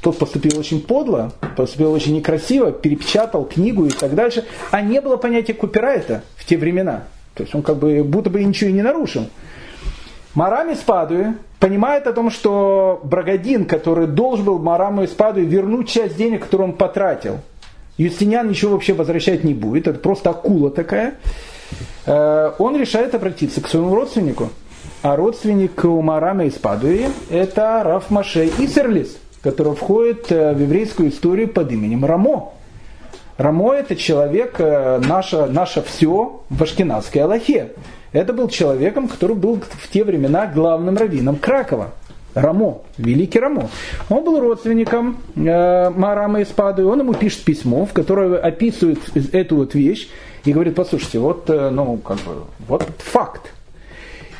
A: тот поступил очень подло, поступил очень некрасиво, перепечатал книгу и так дальше, а не было понятия копирайта в те времена. То есть он как бы будто бы ничего и не нарушил. Марам из понимает о том, что Брагадин, который должен был Мараму из вернуть часть денег, которую он потратил, Юстиниан ничего вообще возвращать не будет, это просто акула такая, э, он решает обратиться к своему родственнику – а родственник Умарама из Падуи – это Раф Маше Исерлис, который входит э, в еврейскую историю под именем Рамо. Рамо – это человек, э, наше, наше все в Ашкенадской Аллахе. Это был человеком, который был в те времена главным раввином Кракова. Рамо, великий Рамо. Он был родственником э, Марама из. Он ему пишет письмо, в которое описывает эту вот вещь и говорит, послушайте, вот, э, ну, как бы, вот факт.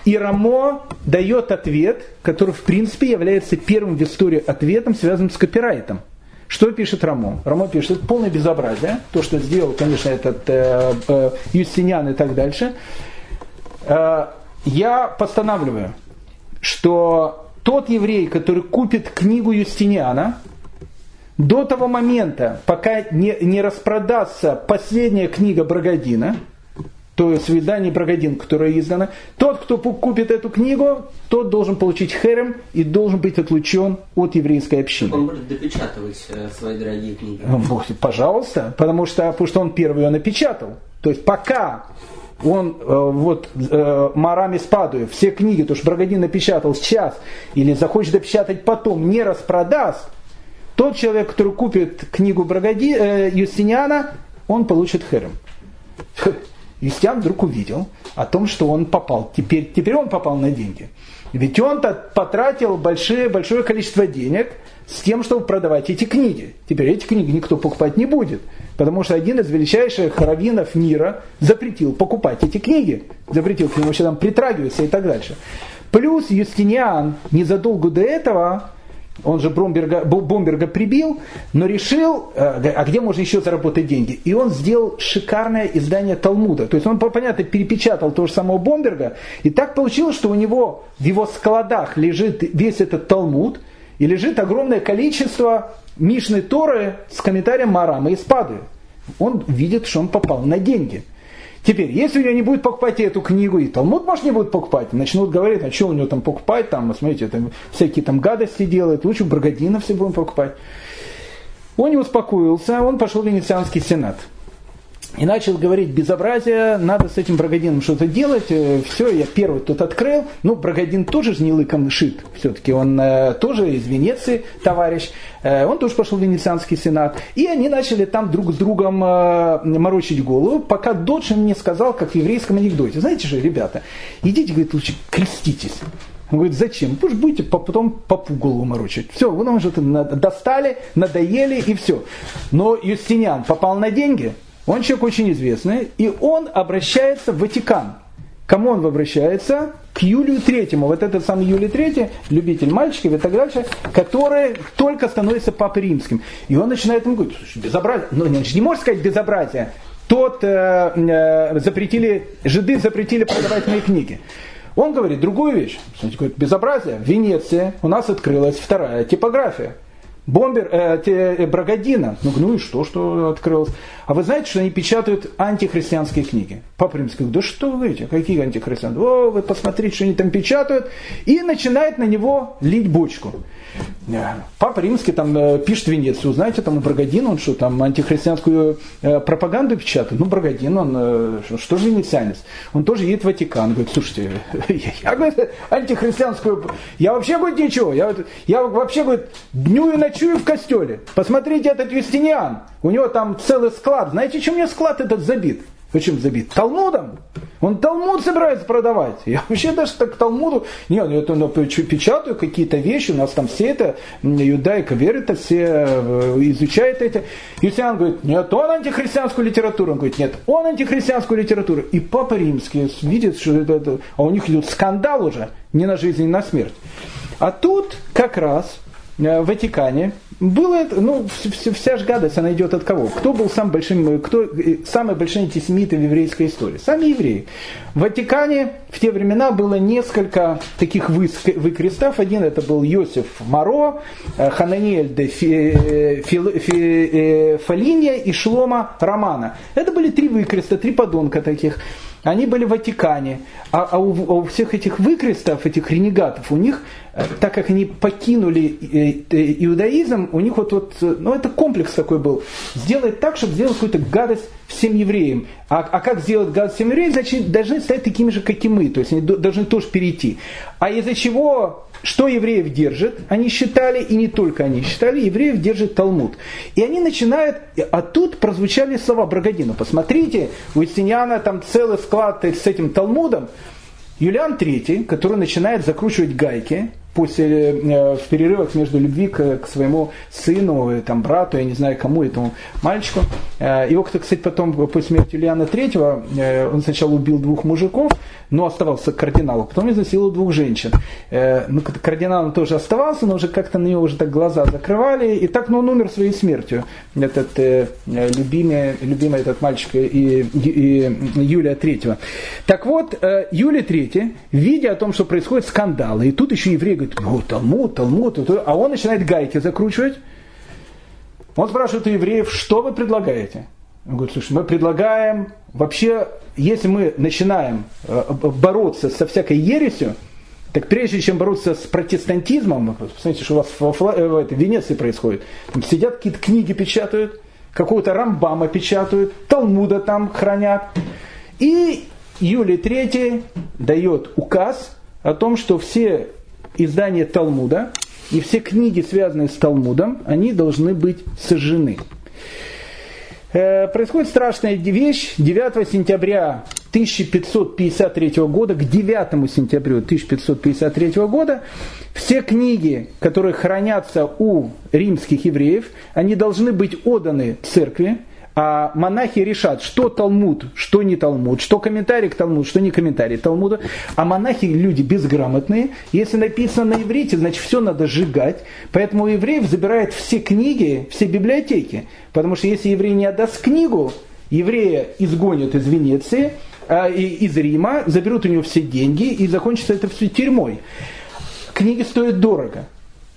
A: И Рамо дает ответ, который в принципе является первым в истории ответом, связанным с копирайтом. Что пишет Рамо? Рамо пишет, это полное безобразие, то, что сделал, конечно, этот э, э, Юстиниан и так дальше. Э, я постанавливаю, что тот еврей, который купит книгу Юстиниана, до того момента, пока не, не распродастся последняя книга Брагадина – то есть свидание Брагадин, которое издано, тот, кто купит эту книгу, тот должен получить херем и должен быть отлучен от еврейской общины.
B: Он будет допечатывать э, свои дорогие книги.
A: Пожалуйста, потому что, потому что он первый ее напечатал. То есть пока он э, вот э, Марами Спадуев все книги, то что Брагадин напечатал сейчас или захочет допечатать потом, не распродаст, тот человек, который купит книгу Брагади, э, Юстиниана, он получит херем. Юстиан вдруг увидел о том, что он попал, теперь, теперь он попал на деньги. Ведь он-то потратил большое, большое количество денег с тем, чтобы продавать эти книги. Теперь эти книги никто покупать не будет, потому что один из величайших раввинов мира запретил покупать эти книги, запретил к нему вообще там притрагиваться и так дальше. Плюс Юстиниан незадолго до этого он же Бромберга, Бомберга прибил, но решил, э, а где можно еще заработать деньги? И он сделал шикарное издание Талмуда. То есть он, понятно, перепечатал того же самого Бомберга. И так получилось, что у него в его складах лежит весь этот Талмуд, и лежит огромное количество Мишны Торы с комментарием Марама и Спады. Он видит, что он попал на деньги. Теперь, если у него не будет покупать эту книгу, и Талмуд, может, не будет покупать, начнут говорить, а что у него там покупать, там, смотрите, там, всякие там гадости делает, лучше Брагодина все будем покупать. Он не успокоился, он пошел в Венецианский сенат и начал говорить безобразие, надо с этим Брагодином что-то делать. Э, Все, я первый тут открыл. Ну, Брагодин тоже же не шит. Все-таки он э, тоже из Венеции товарищ. Э, он тоже пошел в Венецианский сенат. И они начали там друг с другом э, морочить голову, пока Додж мне сказал, как в еврейском анекдоте. Знаете же, ребята, идите, говорит, лучше креститесь. Он говорит, зачем? Же будете потом попу голову морочить. Все, вы нам уже достали, надоели и все. Но Юстиниан попал на деньги – он человек очень известный, и он обращается в Ватикан. Кому он обращается? К Юлию Третьему. Вот этот самый Юлий Третий, любитель мальчиков и так дальше, который только становится папой римским. И он начинает ему говорить, безобразие. Ну, он не может сказать безобразие. Тот э, э, запретили, жиды запретили продавать мои книги. Он говорит другую вещь. Говорит, безобразие. В Венеции у нас открылась вторая типография. Бомбер, э, э, Брагодина. Ну, ну и что, что открылось? А вы знаете, что они печатают антихристианские книги? Папа Римский говорит, да что вы говорите, какие антихристианские? О, вы посмотрите, что они там печатают. И начинает на него лить бочку. Папа Римский там э, пишет Венецию, знаете, там у Брагодина, он что, там антихристианскую э, пропаганду печатает? Ну, Брагодин, он э, что же венецианец? Он тоже едет в Ватикан, говорит, слушайте, я, говорит, антихристианскую, я вообще, говорит, ничего, я, я вообще, говорит, днюю на ночую в костеле. Посмотрите, этот Юстиниан. У него там целый склад. Знаете, чем у него склад этот забит? Почему забит? Талмудом. Он Талмуд собирается продавать. Я вообще даже так к Талмуду... Нет, я это ну, печатаю какие-то вещи, у нас там все это, юдайка верит, все э, изучает эти. Юстиан говорит, нет, он антихристианскую литературу. Он говорит, нет, он антихристианскую литературу. И Папа Римский видит, что это, это... А у них идет скандал уже, не на жизнь, не на смерть. А тут как раз в Ватикане было это, ну, вся же гадость, она идет от кого? Кто был сам большим, кто, э, самый большой антисемит в еврейской истории? Сами евреи. В Ватикане в те времена было несколько таких выкрестов. Один это был Йосиф Моро, э, Хананиэль де Фи, Фи, Фи, Фалинья и Шлома Романа. Это были три выкреста, три подонка таких. Они были в Ватикане, а, а, у, а у всех этих выкрестов, этих ренегатов, у них, э, так как они покинули э, э, иудаизм, у них вот, вот ну это комплекс такой был, сделать так, чтобы сделать какую-то гадость всем евреям. А, а как сделать гадость всем евреям, значит, должны стать такими же, как и мы, то есть они должны тоже перейти. А из-за чего что евреев держит? Они считали, и не только они считали, евреев держит Талмуд. И они начинают, а тут прозвучали слова Брагодина. Посмотрите, у Юстиниана там целый склад с этим Талмудом. Юлиан III, который начинает закручивать гайки, после, э, в перерывах между любви к, к своему сыну, э, там, брату, я не знаю кому, этому мальчику. Э, его, кстати, потом, после смерти Ильяна III, он сначала убил двух мужиков, но оставался кардиналом, потом изнасиловал двух женщин. Ну, кардиналом тоже оставался, но уже как-то на него уже так глаза закрывали, и так, ну, он умер своей смертью, этот любимый, любимый этот мальчик и, и, Юлия III. Так вот, Юлия III, видя о том, что происходит скандалы, и тут еще евреи говорит, о, Талмуд, Талмуд, а он начинает гайки закручивать. Он спрашивает у евреев, что вы предлагаете? Он говорит, слушай, мы предлагаем, вообще, если мы начинаем э, бороться со всякой ересью, так прежде чем бороться с протестантизмом, посмотрите, что у вас в, в, в Венеции происходит, там сидят какие-то книги печатают, какого-то Рамбама печатают, Талмуда там хранят. И Юлий III дает указ о том, что все издание Талмуда, и все книги, связанные с Талмудом, они должны быть сожжены. Э, происходит страшная вещь. 9 сентября 1553 года к 9 сентября 1553 года все книги, которые хранятся у римских евреев, они должны быть отданы церкви, а монахи решат, что Талмуд, что не Талмуд, что комментарий к Талмуду, что не комментарий к Талмуду. А монахи люди безграмотные. Если написано на иврите, значит все надо сжигать. Поэтому евреев забирают все книги, все библиотеки. Потому что если еврей не отдаст книгу, еврея изгонят из Венеции, а, из Рима, заберут у него все деньги и закончится это все тюрьмой. Книги стоят дорого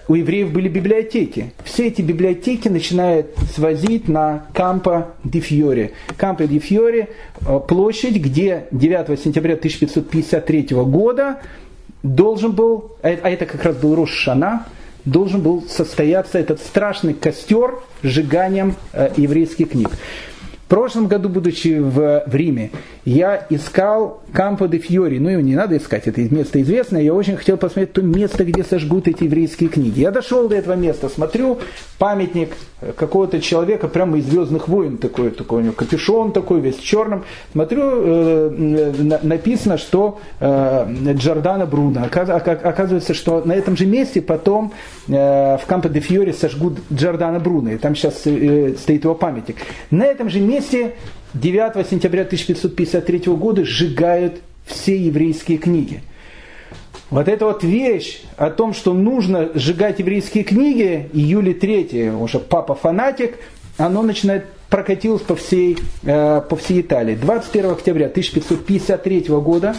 A: у евреев были библиотеки. Все эти библиотеки начинают свозить на Кампо ди Фьори. Кампо ди Фьори э, – площадь, где 9 сентября 1553 года должен был, а, а это как раз был Рошана, должен был состояться этот страшный костер сжиганием э, еврейских книг. В прошлом году, будучи в, в Риме, я искал Кампо де Фьори. Ну, его не надо искать, это место известное. Я очень хотел посмотреть то место, где сожгут эти еврейские книги. Я дошел до этого места, смотрю, памятник какого-то человека прямо из «Звездных войн», такой, такой у него капюшон такой, весь в черном. Смотрю, э, написано, что э, Джордана Бруно. Оказывается, что на этом же месте потом э, в Кампо де Фьори сожгут Джордана Бруно. И там сейчас э, стоит его памятник. На этом же месте 9 сентября 1553 года сжигают все еврейские книги. Вот эта вот вещь о том, что нужно сжигать еврейские книги, Июля III, уже папа-фанатик, оно начинает прокатилось по всей, э, по всей Италии. 21 октября 1553 года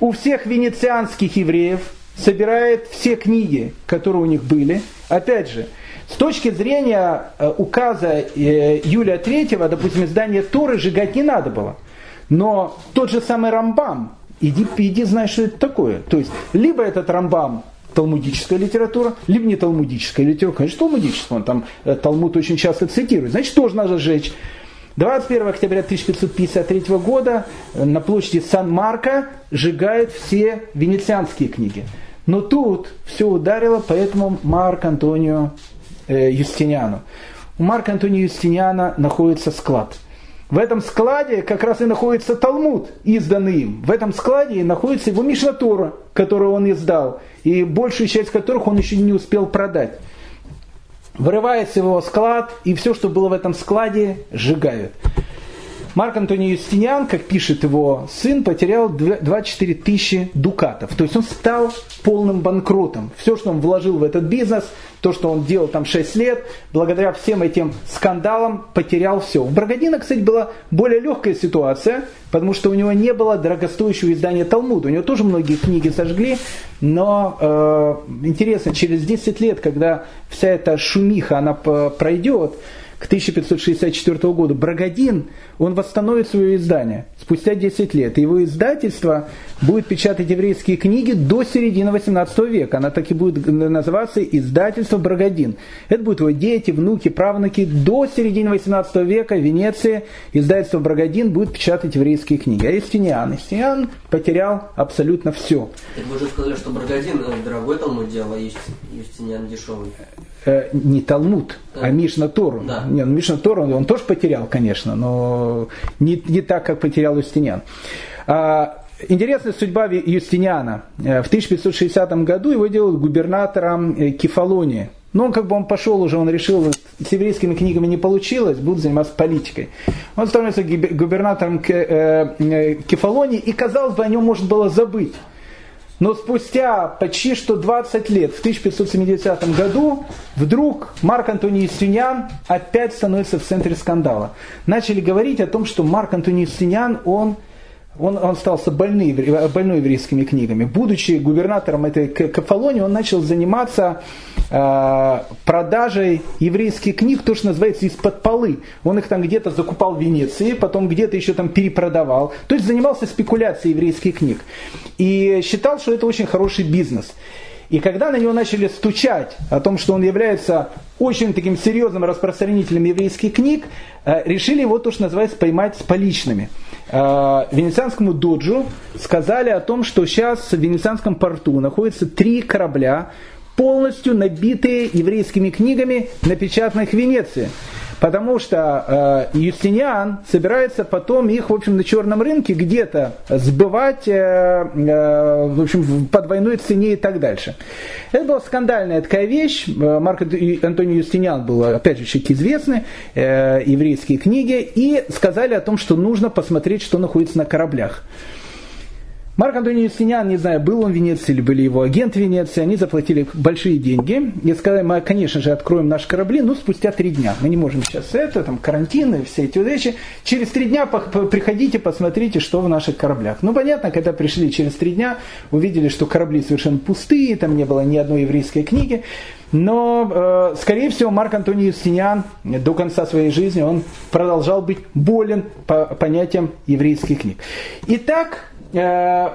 A: у всех венецианских евреев собирает все книги, которые у них были. Опять же, с точки зрения э, указа э, Юлия III, допустим, издание Торы сжигать не надо было. Но тот же самый Рамбам, иди, иди знай, что это такое. То есть, либо этот Рамбам талмудическая литература, либо не талмудическая литература. Конечно, талмудическая, он там э, Талмуд очень часто цитирует. Значит, тоже надо сжечь. 21 октября 1553 года на площади Сан-Марко сжигают все венецианские книги. Но тут все ударило, поэтому Марк Антонио Юстиниану. У Марка Антония Юстиниана находится склад. В этом складе как раз и находится Талмуд, изданный им. В этом складе и находится его Мишна Тора, которую он издал, и большую часть которых он еще не успел продать. Вырывается его склад, и все, что было в этом складе, сжигают. Марк Антоний Юстиниан, как пишет его сын, потерял 24 тысячи дукатов. То есть он стал полным банкротом. Все, что он вложил в этот бизнес, то, что он делал там 6 лет, благодаря всем этим скандалам потерял все. У Брагодина, кстати, была более легкая ситуация, потому что у него не было дорогостоящего издания Талмуда. У него тоже многие книги сожгли, но э, интересно, через 10 лет, когда вся эта шумиха, она пройдет, к 1564 году Брагодин, он восстановит свое издание спустя 10 лет. Его издательство будет печатать еврейские книги до середины 18 века. Она так и будет называться «Издательство Брагодин». Это будут его дети, внуки, правнуки. До середины 18 века в Венеции издательство Брагодин будет печатать еврейские книги. А Истиниан? Истиниан потерял абсолютно все.
B: Так вы уже сказали, что Брагодин дорогой Талмуд делал, а Юстиниан дешевый
A: э, не Талмуд, а Мишна Тору. Да. Не, ну, Мишна Тору он, он тоже потерял, конечно, но не, не так, как потерял Юстиниан. А, интересная судьба Юстиниана. Э, в 1560 году его делают губернатором э, Кефалонии. Но он как бы он пошел уже, он решил, с еврейскими книгами не получилось, буду заниматься политикой. Он становится губернатором э, Кефалонии, и казалось бы, о нем можно было забыть. Но спустя почти что 20 лет, в 1570 году, вдруг Марк Антоний Юстиниан опять становится в центре скандала. Начали говорить о том, что Марк Антоний Юстиниан, он он, он остался больный, больной еврейскими книгами. Будучи губернатором этой Кафалонии, он начал заниматься э, продажей еврейских книг, то, что называется, из-под полы. Он их там где-то закупал в Венеции, потом где-то еще там перепродавал. То есть занимался спекуляцией еврейских книг. И считал, что это очень хороший бизнес. И когда на него начали стучать о том, что он является очень таким серьезным распространителем еврейских книг, э, решили его то, что называется, поймать с поличными. Э, венецианскому доджу сказали о том, что сейчас в венецианском порту находятся три корабля, полностью набитые еврейскими книгами, напечатанных в Венеции. Потому что э, Юстиниан собирается потом их, в общем, на черном рынке где-то сбывать, э, э, в общем, по двойной цене и так дальше. Это была скандальная такая вещь. Э, Марк Антоний Юстиниан был, опять же, человек известный, э, еврейские книги, и сказали о том, что нужно посмотреть, что находится на кораблях. Марк Антоний Юстиниан, не знаю, был он в Венеции или были его агенты в Венеции, они заплатили большие деньги и сказали, мы, конечно же, откроем наши корабли, но спустя три дня. Мы не можем сейчас это, там, карантин и все эти вещи. Через три дня приходите, посмотрите, что в наших кораблях. Ну, понятно, когда пришли через три дня, увидели, что корабли совершенно пустые, там не было ни одной еврейской книги. Но, э, скорее всего, Марк Антоний Юстиниан до конца своей жизни он продолжал быть болен по понятиям еврейских книг. Итак, э,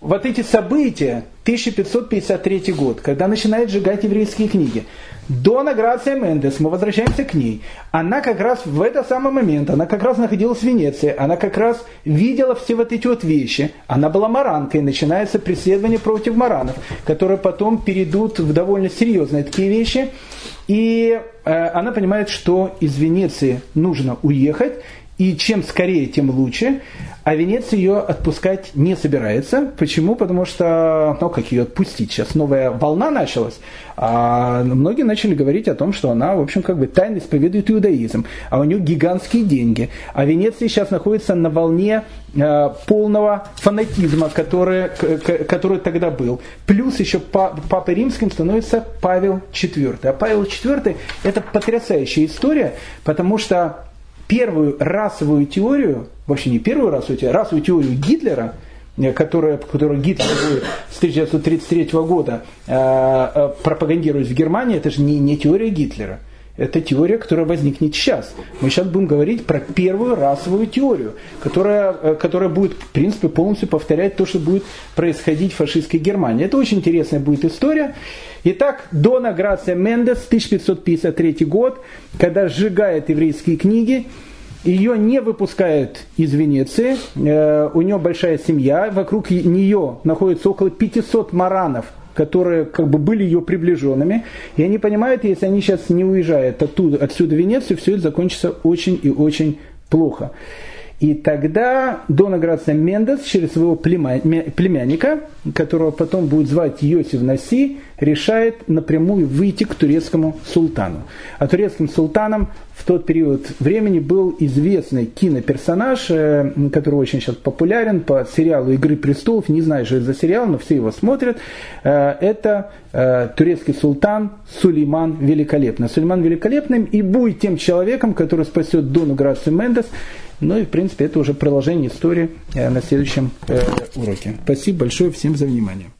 A: вот эти события, 1553 год, когда начинает сжигать еврейские книги, до Грация Мендес, мы возвращаемся к ней, она как раз в этот самый момент, она как раз находилась в Венеции, она как раз видела все вот эти вот вещи, она была маранкой, начинается преследование против маранов, которые потом перейдут в довольно серьезные такие вещи, и э, она понимает, что из Венеции нужно уехать, и чем скорее, тем лучше. А Венеция ее отпускать не собирается. Почему? Потому что, ну как ее отпустить? Сейчас новая волна началась. А многие начали говорить о том, что она, в общем, как бы тайно исповедует иудаизм. А у нее гигантские деньги. А Венеция сейчас находится на волне э, полного фанатизма, который, который тогда был. Плюс еще папой римским становится Павел IV. А Павел IV это потрясающая история, потому что первую расовую теорию, вообще не первую расовую теорию, расовую теорию Гитлера, э, которая, которую Гитлер с 1933 года э, э, пропагандирует в Германии, это же не, не теория Гитлера. Это теория, которая возникнет сейчас. Мы сейчас будем говорить про первую расовую теорию, которая, э, которая будет, в принципе, полностью повторять то, что будет происходить в фашистской Германии. Это очень интересная будет история. Итак, Дона Грация Мендес, 1553 год, когда сжигает еврейские книги, ее не выпускают из Венеции, э, у нее большая семья, вокруг нее находится около 500 маранов, которые как бы были ее приближенными. И они понимают, если они сейчас не уезжают оттуда, отсюда в Венецию, все это закончится очень и очень плохо. И тогда Дона Грация Мендес через своего племянника, которого потом будет звать Йосиф Наси, решает напрямую выйти к турецкому султану. А турецким султаном в тот период времени был известный киноперсонаж, э, который очень сейчас популярен по сериалу «Игры престолов». Не знаю, что это за сериал, но все его смотрят. Э, это э, турецкий султан Сулейман Великолепный. Сулейман Великолепный и будет тем человеком, который спасет Дону Грацию Мендес ну и, в принципе, это уже продолжение истории э, на следующем э, уроке. Спасибо большое всем за внимание.